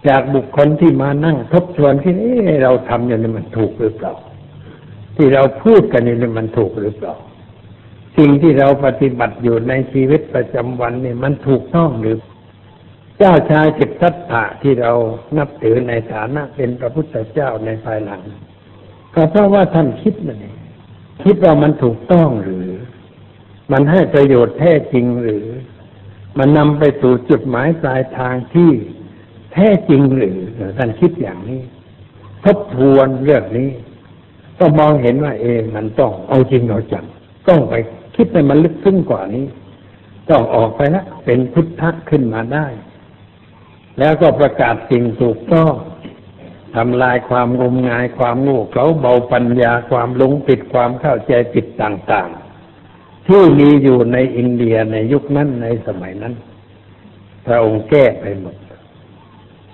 จากบุคคลที่มานั่งทบทวนที่เอ๊ะเราทำอย่างนี้มันถูกหรือเปล่า ที่เราพูดกันอย่างนี่มันถูกหรือเปล่า สิ่งที่เราปฏิบัติอยู่ในชีวิตประจำวันนี่มันถูกต้องหรือเจ้าชายจิตทัตถะที่เรานับถือในฐานะเป็นพระพุทธเจ้าในภายหลัง ก็เพราะว่าท่านคิดนั่นเองคิดว่ามันถูกต้องหรือ มันให้ประโยชน์แท้จริงหรือ มันนำไปสู่จุดหมายปลายทางที่แท้จริงหรือ ท่านคิดอย่างนี้ ทบทวนเรื่องนี้ ก็มองเห็นว่าเองมันต้องเอาจริงเอาจังต้องไปคิดให้มันลึกซึ้งกว่านี้ ต้องออกไปละเป็นพุทธะขึ้นมาได้ แล้วก็ประกาศสิ่งถูกต้อง ทำลายความงมงายความโง่เขลาเบาปัญญาความหลงผิดความเข้าใจผิดต่างๆ ที่มีอยู่ในอินเดียในยุคนั้นในสมัยนั้น พระองค์แก้ไปหมด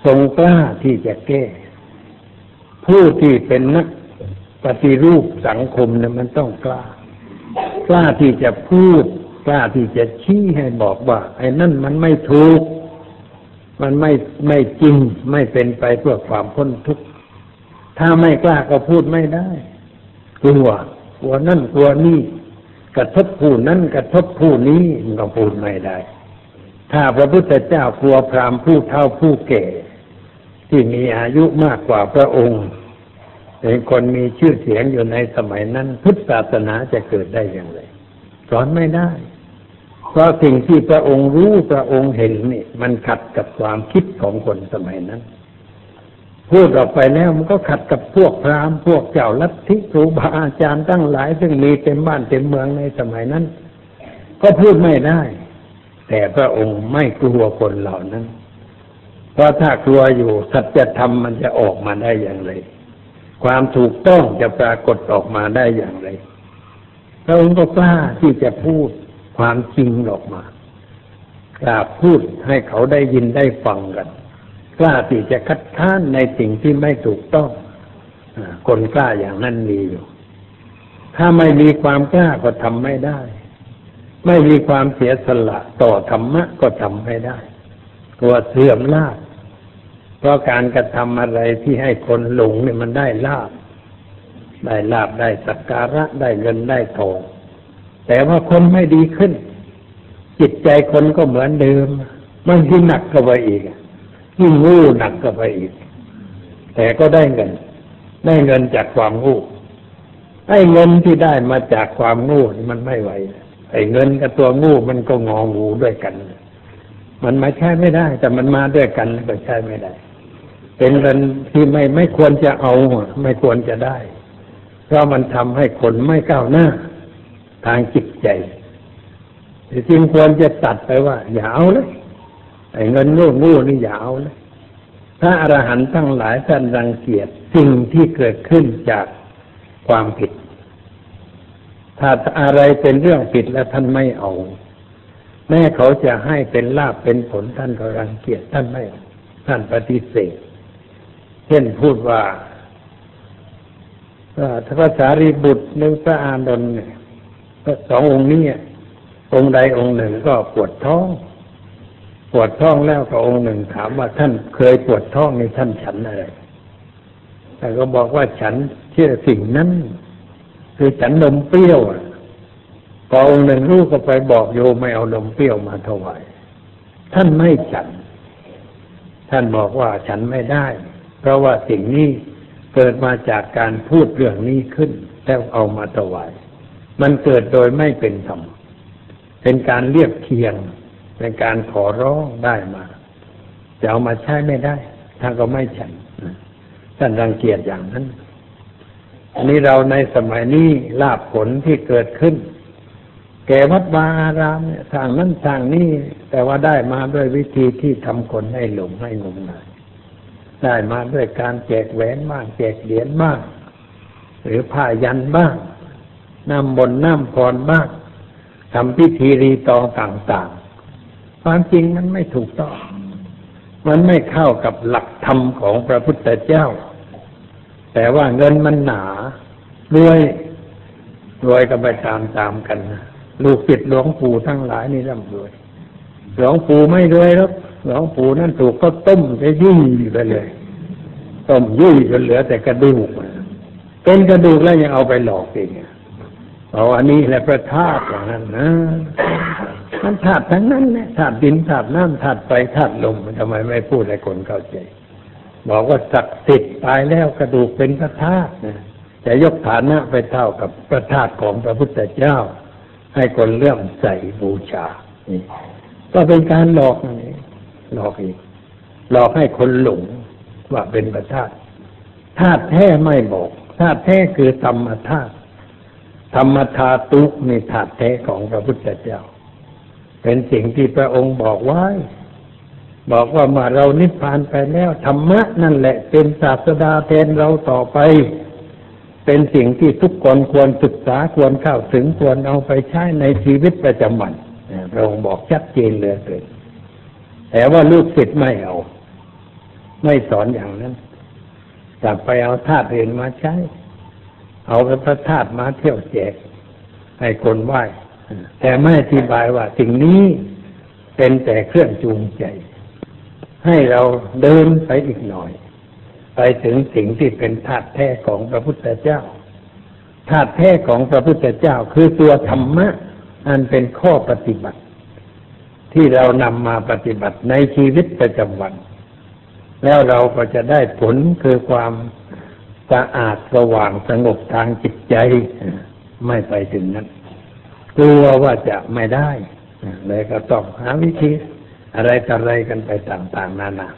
ทรงกล้าที่จะแก้ ผู้ที่เป็นนักปฏิรูปสังคมเนี่ยมันต้องกล้ากล้าที่จะพูดกล้าที่จะชี้ให้บอกว่า ไอ้นั่นมันไม่ถูก มันไม่ไม่จริงไม่เป็นไปเพื่อความพ้นทุกข์ถ้าไม่กล้าก็พูดไม่ได้ กลัวกลัวนั่นกลัวนี่กระทบผู้นั้นกระทบผู้นี้มันก็พูดไม่ได้ ถ้าพระพุทธเจ้ากลัวพรามผู้เท่าผู้แก่ ที่มีอายุมากกว่าพระองค์เป็นคนมีชื่อเสียงอยู่ในสมัยนั้น พุทธศาสนาจะเกิดได้อย่างไรสอนไม่ได้ เพราะสิ่งที่พระองค์รู้พระองค์เห็นนี่ มันขัดกับความคิดของคนสมัยนั้น พูดออกไปแล้วมันก็ขัดกับพวกพราหมณ์พวกเจ้าลัทธิครูบาอาจารย์ตั้งหลาย ซึ่งมีเต็มบ้านเต็มเมืองในสมัยนั้น ก็พูดไม่ได้ แต่พระองค์ไม่กลัวคนเหล่านั้น เพราะถ้ากลัวอยู่สัจธรรมมันจะออกมาได้อย่างไรความถูกต้องจะปรากฏออกมาได้อย่างไรพระองค์ก็กล้าที่จะพูด ความจริงออกมากล้าพูดให้เขาได้ยินได้ฟังกันกล้าที่จะคัดค้านในสิ่งที่ไม่ถูกต้องคนกล้าอย่างนั้นมีอยู่ ถ้าไม่มีความกล้าก็ทำไม่ได้ ไม่มีความเสียสละต่อธรรมะก็ทำไม่ได้กลัวเสื่อมลาบเพราะการกระทำอะไรที่ให้คนหลงเนี่ยมันได้ลาบได้ลาบได้สักการะได้เงินได้ทอง แต่ว่าคนไม่ดีขึ้น จิตใจคนก็เหมือนเดิมมันที่หนักกว่าอีกยิ่งงูหนักก็ไปอีก แต่ก็ได้เงิน ได้เงินจากความงูไอ้เงินที่ได้มาจากความงูมันไม่ไหวไอ้เงินกับตัวงูมันก็งองูด้วยกัน มันมาใช้ไม่ได้ แต่มันมาด้วยกันก็ใช้ไม่ได้ เป็นเงินที่ไม่ไม่ควรจะเอา ไม่ควรจะได้ เพราะมันทำให้คนไม่ก้าวหน้า ทางจิตใจจริงควรจะตัดไปว่าอย่าเอาเลยไอ้เงินงูงูนี่อย่าเอานะถ้าอรหันต์ทั้งหลายท่านรังเกียจสิ่งที่เกิดขึ้นจากความผิด ถ้าอะไรเป็นเรื่องผิดแล้วท่านไม่เอา แม้เขาจะให้เป็นลาบเป็นผลท่านก็รังเกียจท่านไม่ท่านปฏิเสธ เช่นพูดว่าถ้าภาษารีบุตรหรือพระอานนท์เนี่ย สององค์นี้องค์ใดองค์หนึ่งก็ปวดท้อง ปวดท้องแล้วก็องค์หนึ่งถามว่าท่านเคยปวดท้องในท่านฉันอะไรแต่ก็บอกว่าฉันเชื่อสิ่งนั้น คือฉันนมเปรี้ยวพอองค์หนึ่งลูกก็ไปบอกโยไม่เอานมเปรี้ยวมาถวายท่านไม่ฉัน ท่านบอกว่าฉันไม่ได้ เพราะว่าสิ่งนี้เกิดมาจากการพูดเรื่องนี้ขึ้นแล้วเอามาถวาย มันเกิดโดยไม่เป็นธรรม เป็นการเรียบเคียง เป็นการขอร้องได้มา จะเอามาใช้ไม่ได้ท่านก็ไม่ฉันท่านรังเกียจอย่างนั้น อันนี้เราในสมัยนี้ลาบผลที่เกิดขึ้น แก่วัดวาอารามเนี่ยทางนั้นทางนี้แต่ว่าได้มาด้วยวิธีที่ทำคนให้หลงให้งมงายได้มาด้วยการแจกแหวนบ้างแจกเหรียญบ้างหรือผ้ายันบ้าง น้ำบนน้ำพรบ้างทำพิธีรีตองต่างๆ ความจริงมันไม่ถูกต้อง มันไม่เข้ากับหลักธรรมของพระพุทธเจ้า แต่ว่าเงินมันหนารวยรวยกันไปตามตามกันนะลูกศิษย์หลวงปู่ทั้งหลายนี่ร่ำรวย หลวงปู่ไม่รวยหรอกหลวงปู่นั่นถูกก็ต้มจะยุ่ยไปเลยต้มยุ่ยจนเหลือแต่กระดูกเป็นกระดูกแล้วยังเอาไปหลอกเอีก อาอันนี้แหละประธาตุอย่างนั้นนะมันธาตุทั้งนั้นแหละธาตุดินธาตุน้ำธาตุไฟธาตุลมทำไมไม่พูดให้คนเข้าใจ บอกว่าศักดิ์สิทธิ์ตายแล้วกระดูกเป็นพระธาตุนะจะยกฐานะไปเท่ากับพระธาตุของพระพุทธเจ้า ให้คนเลื่อมใสบูชานี่ก็เป็นการหลอกนี่หลอกอีก หลอกให้คนหลงว่าเป็นพระธาตุธาตุแท้ไม่บอกธาตุแท้คือธรรมธาตุ ธรรมธาตุนี่ธาตุแท้ของพระพุทธเจ้า เป็นสิ่งที่พระองค์บอกไว้ บอกว่าเมื่อเรานิพพานไปแล้วธรรมะนั่นแหละ เป็นศาสดาแทนเราต่อไป เป็นสิ่งที่ทุกคนควรศึกษาควรเข้าถึงควรเอาไปใช้ในชีวิตประจำวันพระองค์บอกชัดเจนเลยเกินแต่ว่าลูกศิษย์ไม่เอา ไม่สอนอย่างนั้นกลับไปเอาธาตุอื่นมาใช้ เอาพระธาตุมาเที่ยวแจกให้คนไหว้แต่ไม่อธิบายว่าสิ่งนี้เป็นแต่เครื่องจูงใจ ให้เราเดินไปอีกหน่อย ไปถึงสิ่งที่เป็นธาตุแท้ของพระพุทธเจ้าธาตุแท้ของพระพุทธเจ้าคือตัวธรรมะ อันเป็นข้อปฏิบัติ ที่เรานำมาปฏิบัติในชีวิตประจำวัน แล้วเราก็จะได้ผลคือความ สะอาดสว่างสงบทางจิตใจ ไม่ไปถึงนั้นกลัวว่าจะไม่ได้เลยก็ต้องหาวิธีอะไรต่ออะไรกันไปต่าง ๆนานา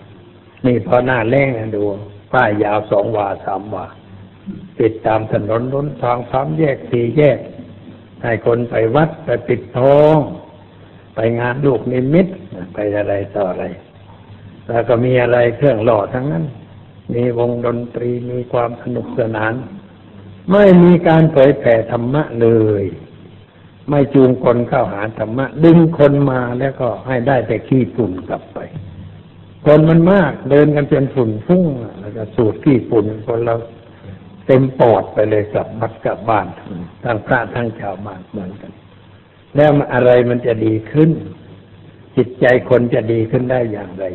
นี่พอหน้าแรงนะดู ป้ายยาวสองวาสามวาปิดตามถนนล้นทางสามแยกสี่แยก ให้คนไปวัดไปปิดทอง ไปงานลูกนิมิต ไปอะไรต่ออะไร แล้วก็มีอะไรเครื่องหล่อทั้งนั้น มีวงดนตรีมีความสนุกสนาน ไม่มีการเผยแผ่ธรรมะเลย ไม่จูงคนเข้าหาธรรมะ ดึงคนมาแล้วก็ให้ได้แต่ขี้ฝุ่นกลับไป คนมันมากเดินกันเป็นฝุ่นฟุ้งแล้วก็สูดขี้ฝุ่นคนเราเต็มปอดไปเลยกลับบัดกลับบ้านทั้งพระทั้งชาวบ้านเหมือนกัน แล้วอะไรมันจะดีขึ้น จิตใจคนจะดีขึ้นได้อย่างไร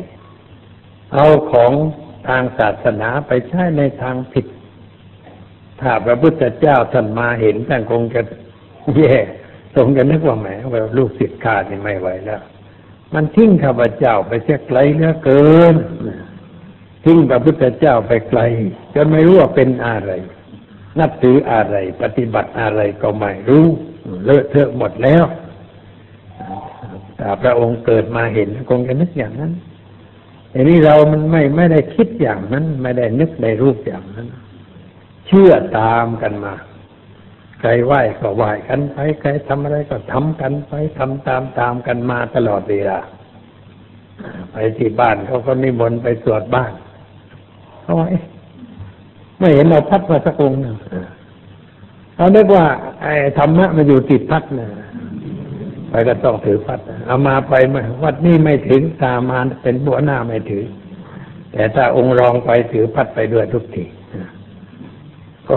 เอาของ ทางศาสนาไปใช้ในทางผิด ถ้าพระพุทธเจ้าท่านมาเห็นท่านคงจะแย่ทรงจะนึกว่าแหมว่าลูกศิษย์ข้านี่ไม่ไหวแล้ว มันทิ้งข้าพเจ้าไปเสียไกลเหลือเกินทิ้งพระพุทธเจ้าไปไกลจนไม่รู้ว่าเป็นอะไร นับถืออะไร ปฏิบัติอะไรก็ไม่รู้เลอะเทอะหมดแล้วแต่พระองค์เกิดมาเห็นคงจะนึกอย่างนั้น อันนี้เรามันไม่ไม่ได้คิดอย่างนั้น ไม่ได้นึกในรูปอย่างนั้น เชื่อตามกันมาใครไหว้ก็ไหว้กันไปใครทำอะไรก็ทำกันไปทำตามตามกันมาตลอดเวลาไปที่บ้านเขาก็นิมนต์ไปสวดบ้านเขาว่าไม่เห็นเราพัดมาสักองค์หนึ่งเขาเรียกว่าไอ้ธรรมะมันอยู่ติดพัดนะ ไปก็ต้องถือพัดเอามาไปวัดนี้ไม่ถึงตามาเป็นบัวหน้าไม่ถือ แต่ถ้าองค์รองไปถือพัดไปด้วยทุกทีก็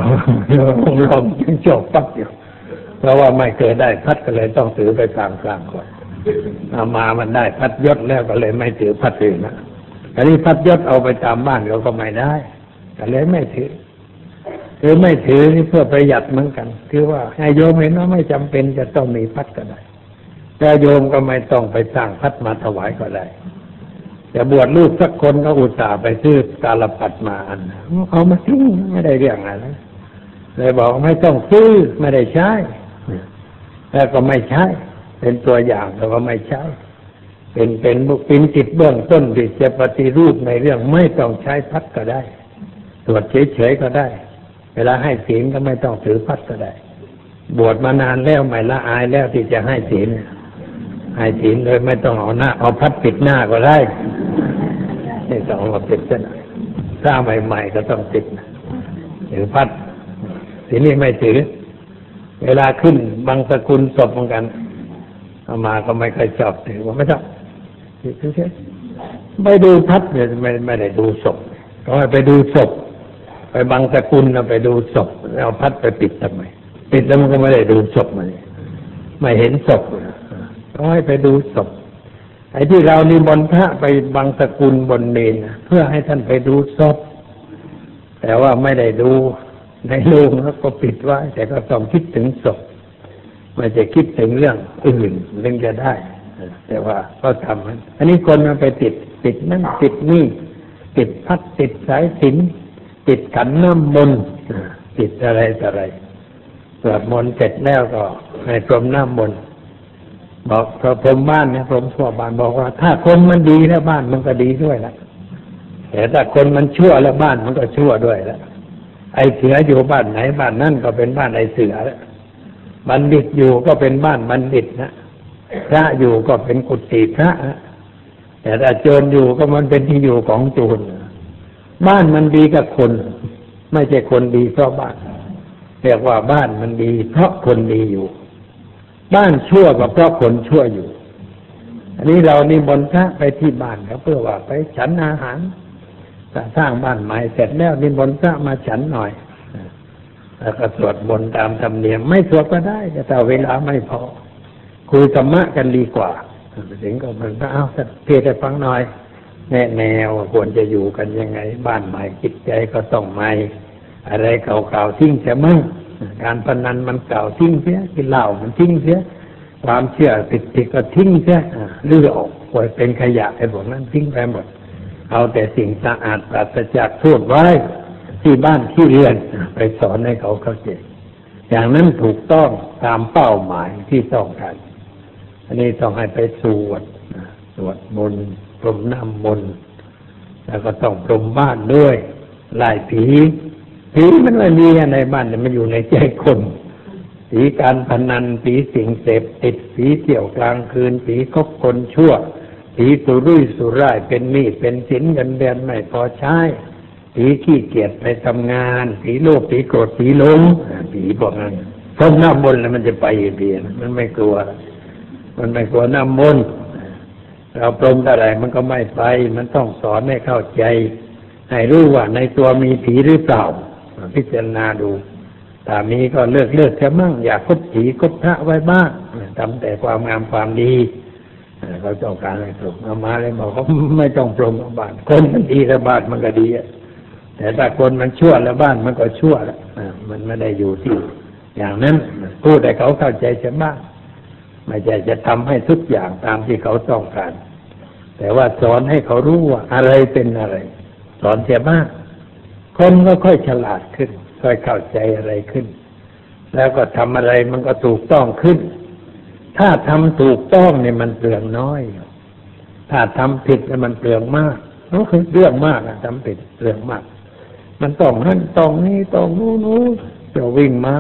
องค์รองยังจบปักอยู่เพราะว่าไม่เคยได้พัดก็เลยต้องถือไปกลางกลางก่อนเอามามันได้พัดยศแล้วก็เลยไม่ถือพัดอื่นนะอันนี้พัดยศเอาไปตามบ้านเราก็ไม่ได้ก็เลยไม่ถือคือไม่ถือนี่เพื่อประหยัดเหมือนกัน คือว่าให้โยมเห็นว่าไม่จำเป็นจะต้องมีพัดก็ได้ แต่โยมก็ไม่ต้องไปสร้างพัดมาถวายก็ได้ แต่บวชลูกสักคนก็อุตส่าห์ไปซื้อตาลปัดมาอันเอามาทิ้งไม่ได้เรื่องอะไรเลยบอกไม่ต้องซื้อไม่ได้ใช้แล้วก็ไม่ใช้เป็นตัวอย่างแล้วก็ไม่ใช้เป็นเป็นบุปินจิตเบื้องต้นที่จะปฏิรูปในเรื่องไม่ต้องใช้พัดก็ได้ตรวจเฉยๆก็ได้ เวลาให้ศีลก็ไม่ต้องถือพัดก็ได้ บวชมานานแล้วไม่ละอายแล้วที่จะให้ศีล ให้ศีลเลยไม่ต้องเอาหน้า เอาพัดปิดหน้าก็ได้ไม่ต้องเอาปิดเส้นถ้าใหม่ๆก็ต้องปิดถือพัดศีลนี่ไม่ถือ เวลาขึ้นบางสกุลศพเหมือนกันเอามาก็ไม่เคยชอบถือว่าไม่ต้องถือเฉยไปดูพัดเนี่ยไม่ไม่ได้ดูศพก็ไปดูศพไปบางสกุลเราไปดูศพเอาพัดไปปิดทำไมปิดแล้วมันก็ไม่ได้ดูศพมันไม่เห็นศพ ก็ให้ไปดูศพไอ้ที่เรานิมนต์พระไปบางสกุลบนเนนเพื่อให้ท่านไปดูศพแต่ว่าไม่ได้ดูในโรงแล้วก็ปิดไว้ แต่ก็ต้องคิดถึงศพไม่จะคิดถึงเรื่องอื่นเรื่องจะได้ แต่ว่าก็ทำอันนี้คนมาไปติด ติดนั่นติดนี่ ติดพัดติดสายสินติดขันน้ำมนต์ติดอะไรต่ออะไรสวดมนต์เสร็จแล้วก็ให้พรมน้ำมนต์ บอกพอพรมบ้านเนี่ยพรมทั่วบ้านบอกว่า ถ้าคนมันดีแล้วบ้านมันก็ดีด้วยละแต่ถ้าคนมันชั่วแล้วบ้านมันก็ชั่วด้วยละไอเสืออยู่บ้านไหนบ้านนั่นก็เป็นบ้านไอเสือล้วบัณฑิตอยู่ก็เป็นบ้านบัณฑิตนะพระอยู่ก็เป็นกุฏิพระแต่ถ้าโจรอยู่ก็มันเป็นที่อยู่ของโจรบ้านมันดีกับคน ไม่ใช่คนดีเพราะบ้านเรียกว่าบ้านมันดี เพราะคนดีอยู่ บ้านชั่วก็เพราะคนชั่วอยู่ อันนี้เรานี่บนพระไปที่บ้านเขาเพื่อว่าไปฉันอาหารสร้างบ้านใหม่เสร็จแล้วนิมนต์พระมาฉันหน่อยแล้วก็สวดมนต์ตามธรรมเนียม ไม่สวดก็ได้แต่เวลาไม่พอ คุยธรรมะกันดีกว่าถึงก็มันก็เอาเทศให้ฟังหน่อยแน่แนวควรจะอยู่กันยังไง บ้านใหม่จิตใจก็ต้องใหม่ อะไรเก่าๆทิ้งเสียมั่ง การพนันมันเก่าทิ้งเสียกินเหล้ามันทิ้งเสียความเชื่อผิดผิดก็ทิ้งเสียลื้อออกปล่อยเป็นขยะไอ้พวกนั้นทิ้งไปหมด เอาแต่สิ่งสะอาดปราศจากโทษไว้ที่บ้านที่เรือนไปสอนให้เขาเข้าใจอย่างนั้นถูกต้องตามเป้าหมายที่ต้องการ อันนี้ต้องให้ไปสวดสวดมนต์พรมน้ำมนต์แล้วก็ต้องพรมบ้านด้วยไล่ผี ผีมันไม่มีในบ้านมันอยู่ในใจคนผีการพนันผีสิ่งเสพติดผีเที่ยวกลางคืนผีคบคนชั่วผีสุรุ่ยสุร่ายเป็นหนี้เป็นสินเงินเดือนไม่พอใช้ผีขี้เกียจไปทำงาน ผีโลภผีโกรธผีหลงผีพวกนั้นพรมน้ำมนแล้วมันจะไปเบียนมันไม่กลัว มันไม่กลัวหน้ำมนเราปรมอะไรมันก็ไม่ไป มันต้องสอนให้เข้าใจ ให้รู้ว่าในตัวมีผีหรือเปล่า พิจารณาดูถ้ามีก็เลิกเลิกเถอะมั่งอย่าคบผีคบพระไว้บ้างทำแต่ความงามความดีเขาต้องการให้ปรมเอามาเลยบอกเขาไม่ต้องปรมบ้าน คนมันดีแล้วบ้านมันก็ดีแต่ถ้าคนมันชั่วแล้วบ้านมันก็ชั่วแล้วมันไม่ได้อยู่ที่ อย่างนั้นพูดให้เขาเข้าใจจะบ้างไม่ใช่จะทำให้ทุกอย่างตามที่เขาต้องการ แต่ว่าสอนให้เขารู้ว่าอะไรเป็นอะไร สอนเสียมาก คนก็ค่อยฉลาดขึ้น ค่อยเข้าใจอะไรขึ้น แล้วก็ทำอะไรมันก็ถูกต้องขึ้น ถ้าทำถูกต้องเนี่ยมันเปลืองน้อย ถ้าทำผิดเนี่ยมันเปลืองมากก็คือเรื่องมากอะทำผิดเปลืองมาก มันต้องนั่นต้องนี้ต้องนู้นนู้นจะวิ่งมา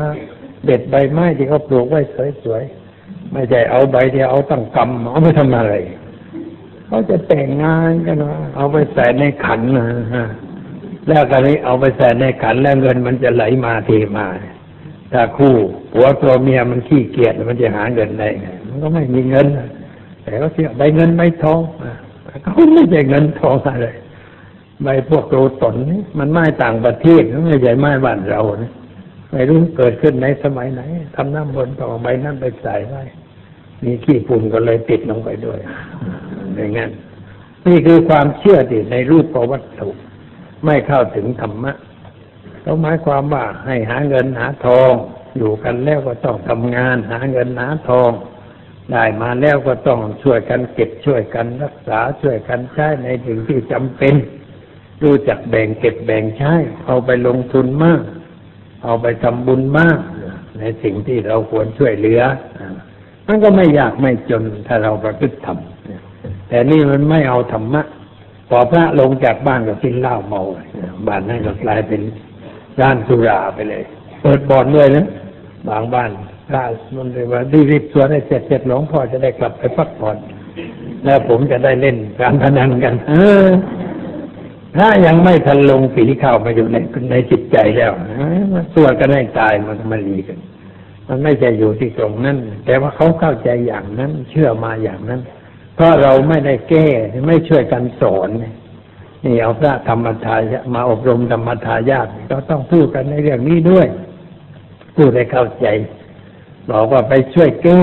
เด็ดใบไม้ที่เขาปลูกไว้สวยๆไม่ใช่เอาใบเดียวเอาตั้งกำเอาไปทำอะไรเขาจะแต่งงานกันนะเอาไปใส่ในขันนะ แล้วกันนี้เอาไปใส่ในขันแล้วเงินมันจะไหลมาเทมาถ้าคู่ผัวตัวเมียมันขี้เกียจมันจะหาเงินได้ไงมันก็ไม่มีเงิน แต่เขาเสียใบเงินใบทองเขาไม่ใช่เงินทองอะไรใบพวกโรตนนี่มันไม้ต่างประเทศไม่ใช่ไม้บ้านเรานะไม่รู้เกิดขึ้นในสมัยไหนทำน้ำบนต่อใบนั้นไปใส่ไว้มีขี้ฝุ่นก็เลยติดลงไปด้วยอย่างนั้นนี่คือความเชื่อที่ในรูปประวัตถุ ไม่เข้าถึงธรรมะเขาหมายความว่าให้หาเงินหาทอง อยู่กันแล้วก็ต้องทำงาน หาเงินหาทอง ได้มาแล้วก็ต้องช่วยกันเก็บช่วยกันรักษาช่วยกันใช้ในสิ่งที่จำเป็น รู้จักแบ่งเก็บแบ่งใช้เอาไปลงทุนมาก เอาไปทำบุญมาก ในสิ่งที่เราควรช่วยเหลือมันก็ไม่ยากไม่จนถ้าเราประพฤติทำแต่นี่มันไม่เอาธรรมะ พอพระลงจากบ้านก็กินเหล้าเมาบ้านนั่นก็กลายเป็นร้านสุราไปเลย เปิดบ่อนด้วยนะบางบ้านร้านมันเลยว่ารีบๆสวนให้เสร็จเสร็จหลวงพ่อจะได้กลับไปพักผ่อน แล้วผมจะได้เล่นการพนันกัน เออ ถ้ายังไม่ทันลงฝีเข้ามาอยู่ในในจิตใจแล้วตัวก็ได้ตายมันมาลีกัน มันไม่ใช่อยู่ที่ตรงนั้นแต่ว่าเขาเข้าใจอย่างนั้น เชื่อมาอย่างนั้น เพราะเราไม่ได้แก้ไม่ช่วยกันสอนนี่เอาพระธรรมทายมาอบรมธรรมทายาทก็ต้องพูดกันในเรื่องนี้ด้วยพูดให้เข้าใจบอกว่าไปช่วยแก้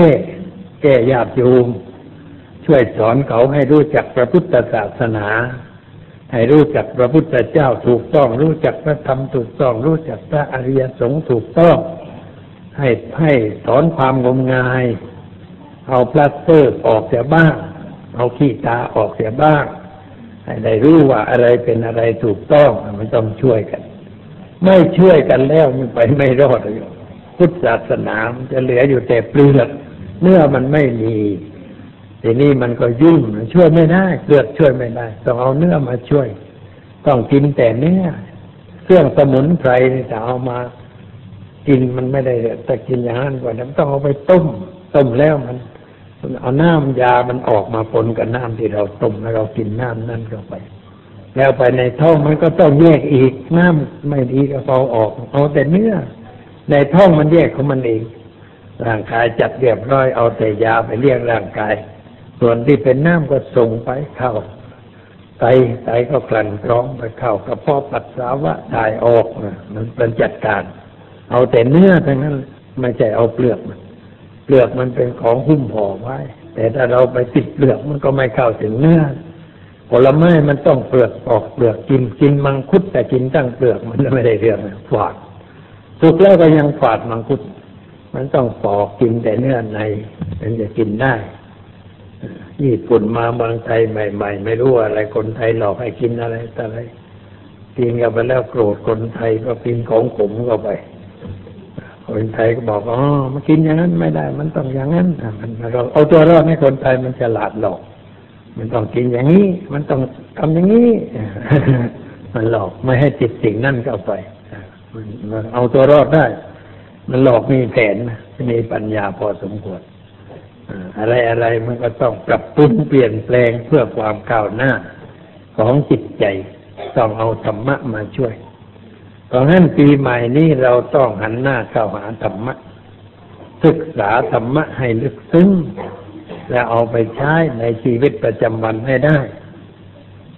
แก้ญาติโยมช่วยสอนเขาให้รู้จักพระพุทธศาสนา ให้รู้จักพระพุทธเจ้าถูกต้อง รู้จักพระธรรมถูกต้อง รู้จักพระอริยสงฆ์ถูกต้อง ให้ให้สอนความงมงาย เอาพลาสเตอร์ออกเสียบ้าง เอาขี้ตาออกเสียบ้างให้ได้รู้ว่าอะไรเป็นอะไรถูกต้องมันต้องช่วยกัน ไม่ช่วยกันแล้วมันไปไม่รอดเลยพุทธศาสนามจะเหลืออยู่แต่เปลือกเนื้อมันไม่มีทีนี้มันก็ยุ่งช่วยไม่ได้เลือดช่วยไม่ได้ต้องเอาเนื้อมาช่วย ต้องกินแต่เนื้อเครื่องสมุนไพรนี่จะเอามากินมันไม่ได้แต่กินอย่างนั้นกว่านั้นต้องเอาไปต้มต้มแล้วมัน เอาน้ำยามันออกมาปนกับน้ำที่เราต้มแล้วเรากินน้ำนั่นเข้าไป แล้วไปในท้องมันก็ต้องแยกอีกน้ำไม่ดีก็เอาออกเอาแต่เนื้อ ในท้องมันแยกของมันเองร่างกายจัดเรียบร้อยเอาแต่ยาไปเลี้ยงร่างกาย ส่วนที่เป็นน้ำก็ส่งไปเข้าไตไตก็กลั่นกรองไปเข้ากระเพาะปัสสาวะถ่ายออกมันเป็นจัดการ เอาแต่เนื้อทั้งนั้น ไม่ใช่เอาเปลือกมัน เปลือกมันเป็นของหุ้มห่อไว้ แต่ถ้าเราไปติดเปลือกมันก็ไม่เข้าถึงเนื้อผลไม้มันต้องเปลือกออกเปลือกกินกินมังคุดแต่กินตั้งเปลือกมันไม่ได้เรื่องฝาดสุกแล้วก็ยังฝาดมังคุด มันต้องปอกกินแต่เนื้อในถึงจะกินได้ญี่ปุ่นมาเมืองไทยใหม่ ๆ ไม่รู้อะไรคนไทยหลอกให้กินอะไรแต่อะไรกินกันไปแล้วโกรธคนไทยก็กินของขมเข้าไป คนไทยก็บอกอ๋อมากินอย่างนั้นไม่ได้ มันต้องอย่างนั้นมันเราเอาตัวรอดให้คนไทยมันฉลาดหลอก มันต้องกินอย่างนี้ มันต้องทำอย่างนี้ มันหลอกไม่ให้ติดสิ่งนั่นเข้าไปมันเอาตัวรอดได้ มันหลอกมีแผนมีปัญญาพอสมควรอะไรอะไรมันก็ต้องปรับปรุงเปลี่ยนแปลงเพื่อความก้าวหน้า ของจิตใจ ต้องเอาธรรมะมาช่วย ราะงั้นปีใหม่นี้เราต้องหันหน้าเข้าหาธรรมะ ศึกษาธรรมะให้ลึกซึ้งและเอาไปใช้ในชีวิตประจำวันให้ได้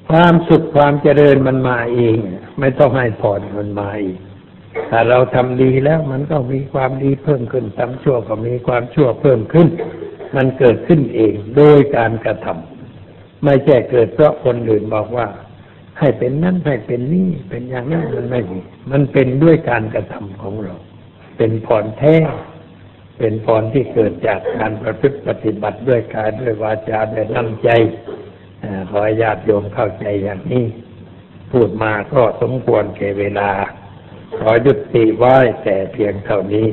ความสุขความเจริญมันมาเอง ไม่ต้องให้ผ่อนมันมาเองถ้าเราทำดีแล้วมันก็มีความดีเพิ่มขึ้นทำชั่วก็มีความชั่วเพิ่มขึ้น มันเกิดขึ้นเองโดยการกระทำไม่ใช่เกิดเพราะคนอื่นบอกว่า ให้เป็นนั่นให้เป็นนี่เป็นอย่างนั้นมันไม่มีมันเป็นด้วยการกระทำของเรา เป็นพรแท้เป็นพรที่เกิดจากการประพฤติปฏิบัติด้วยกายด้วยวาจาด้วยน้ำใจขอญาติโยมเข้าใจอย่างนี้ พูดมาก็สมควรแก่เวลา ขอยุติไว้แต่เพียงเท่านี้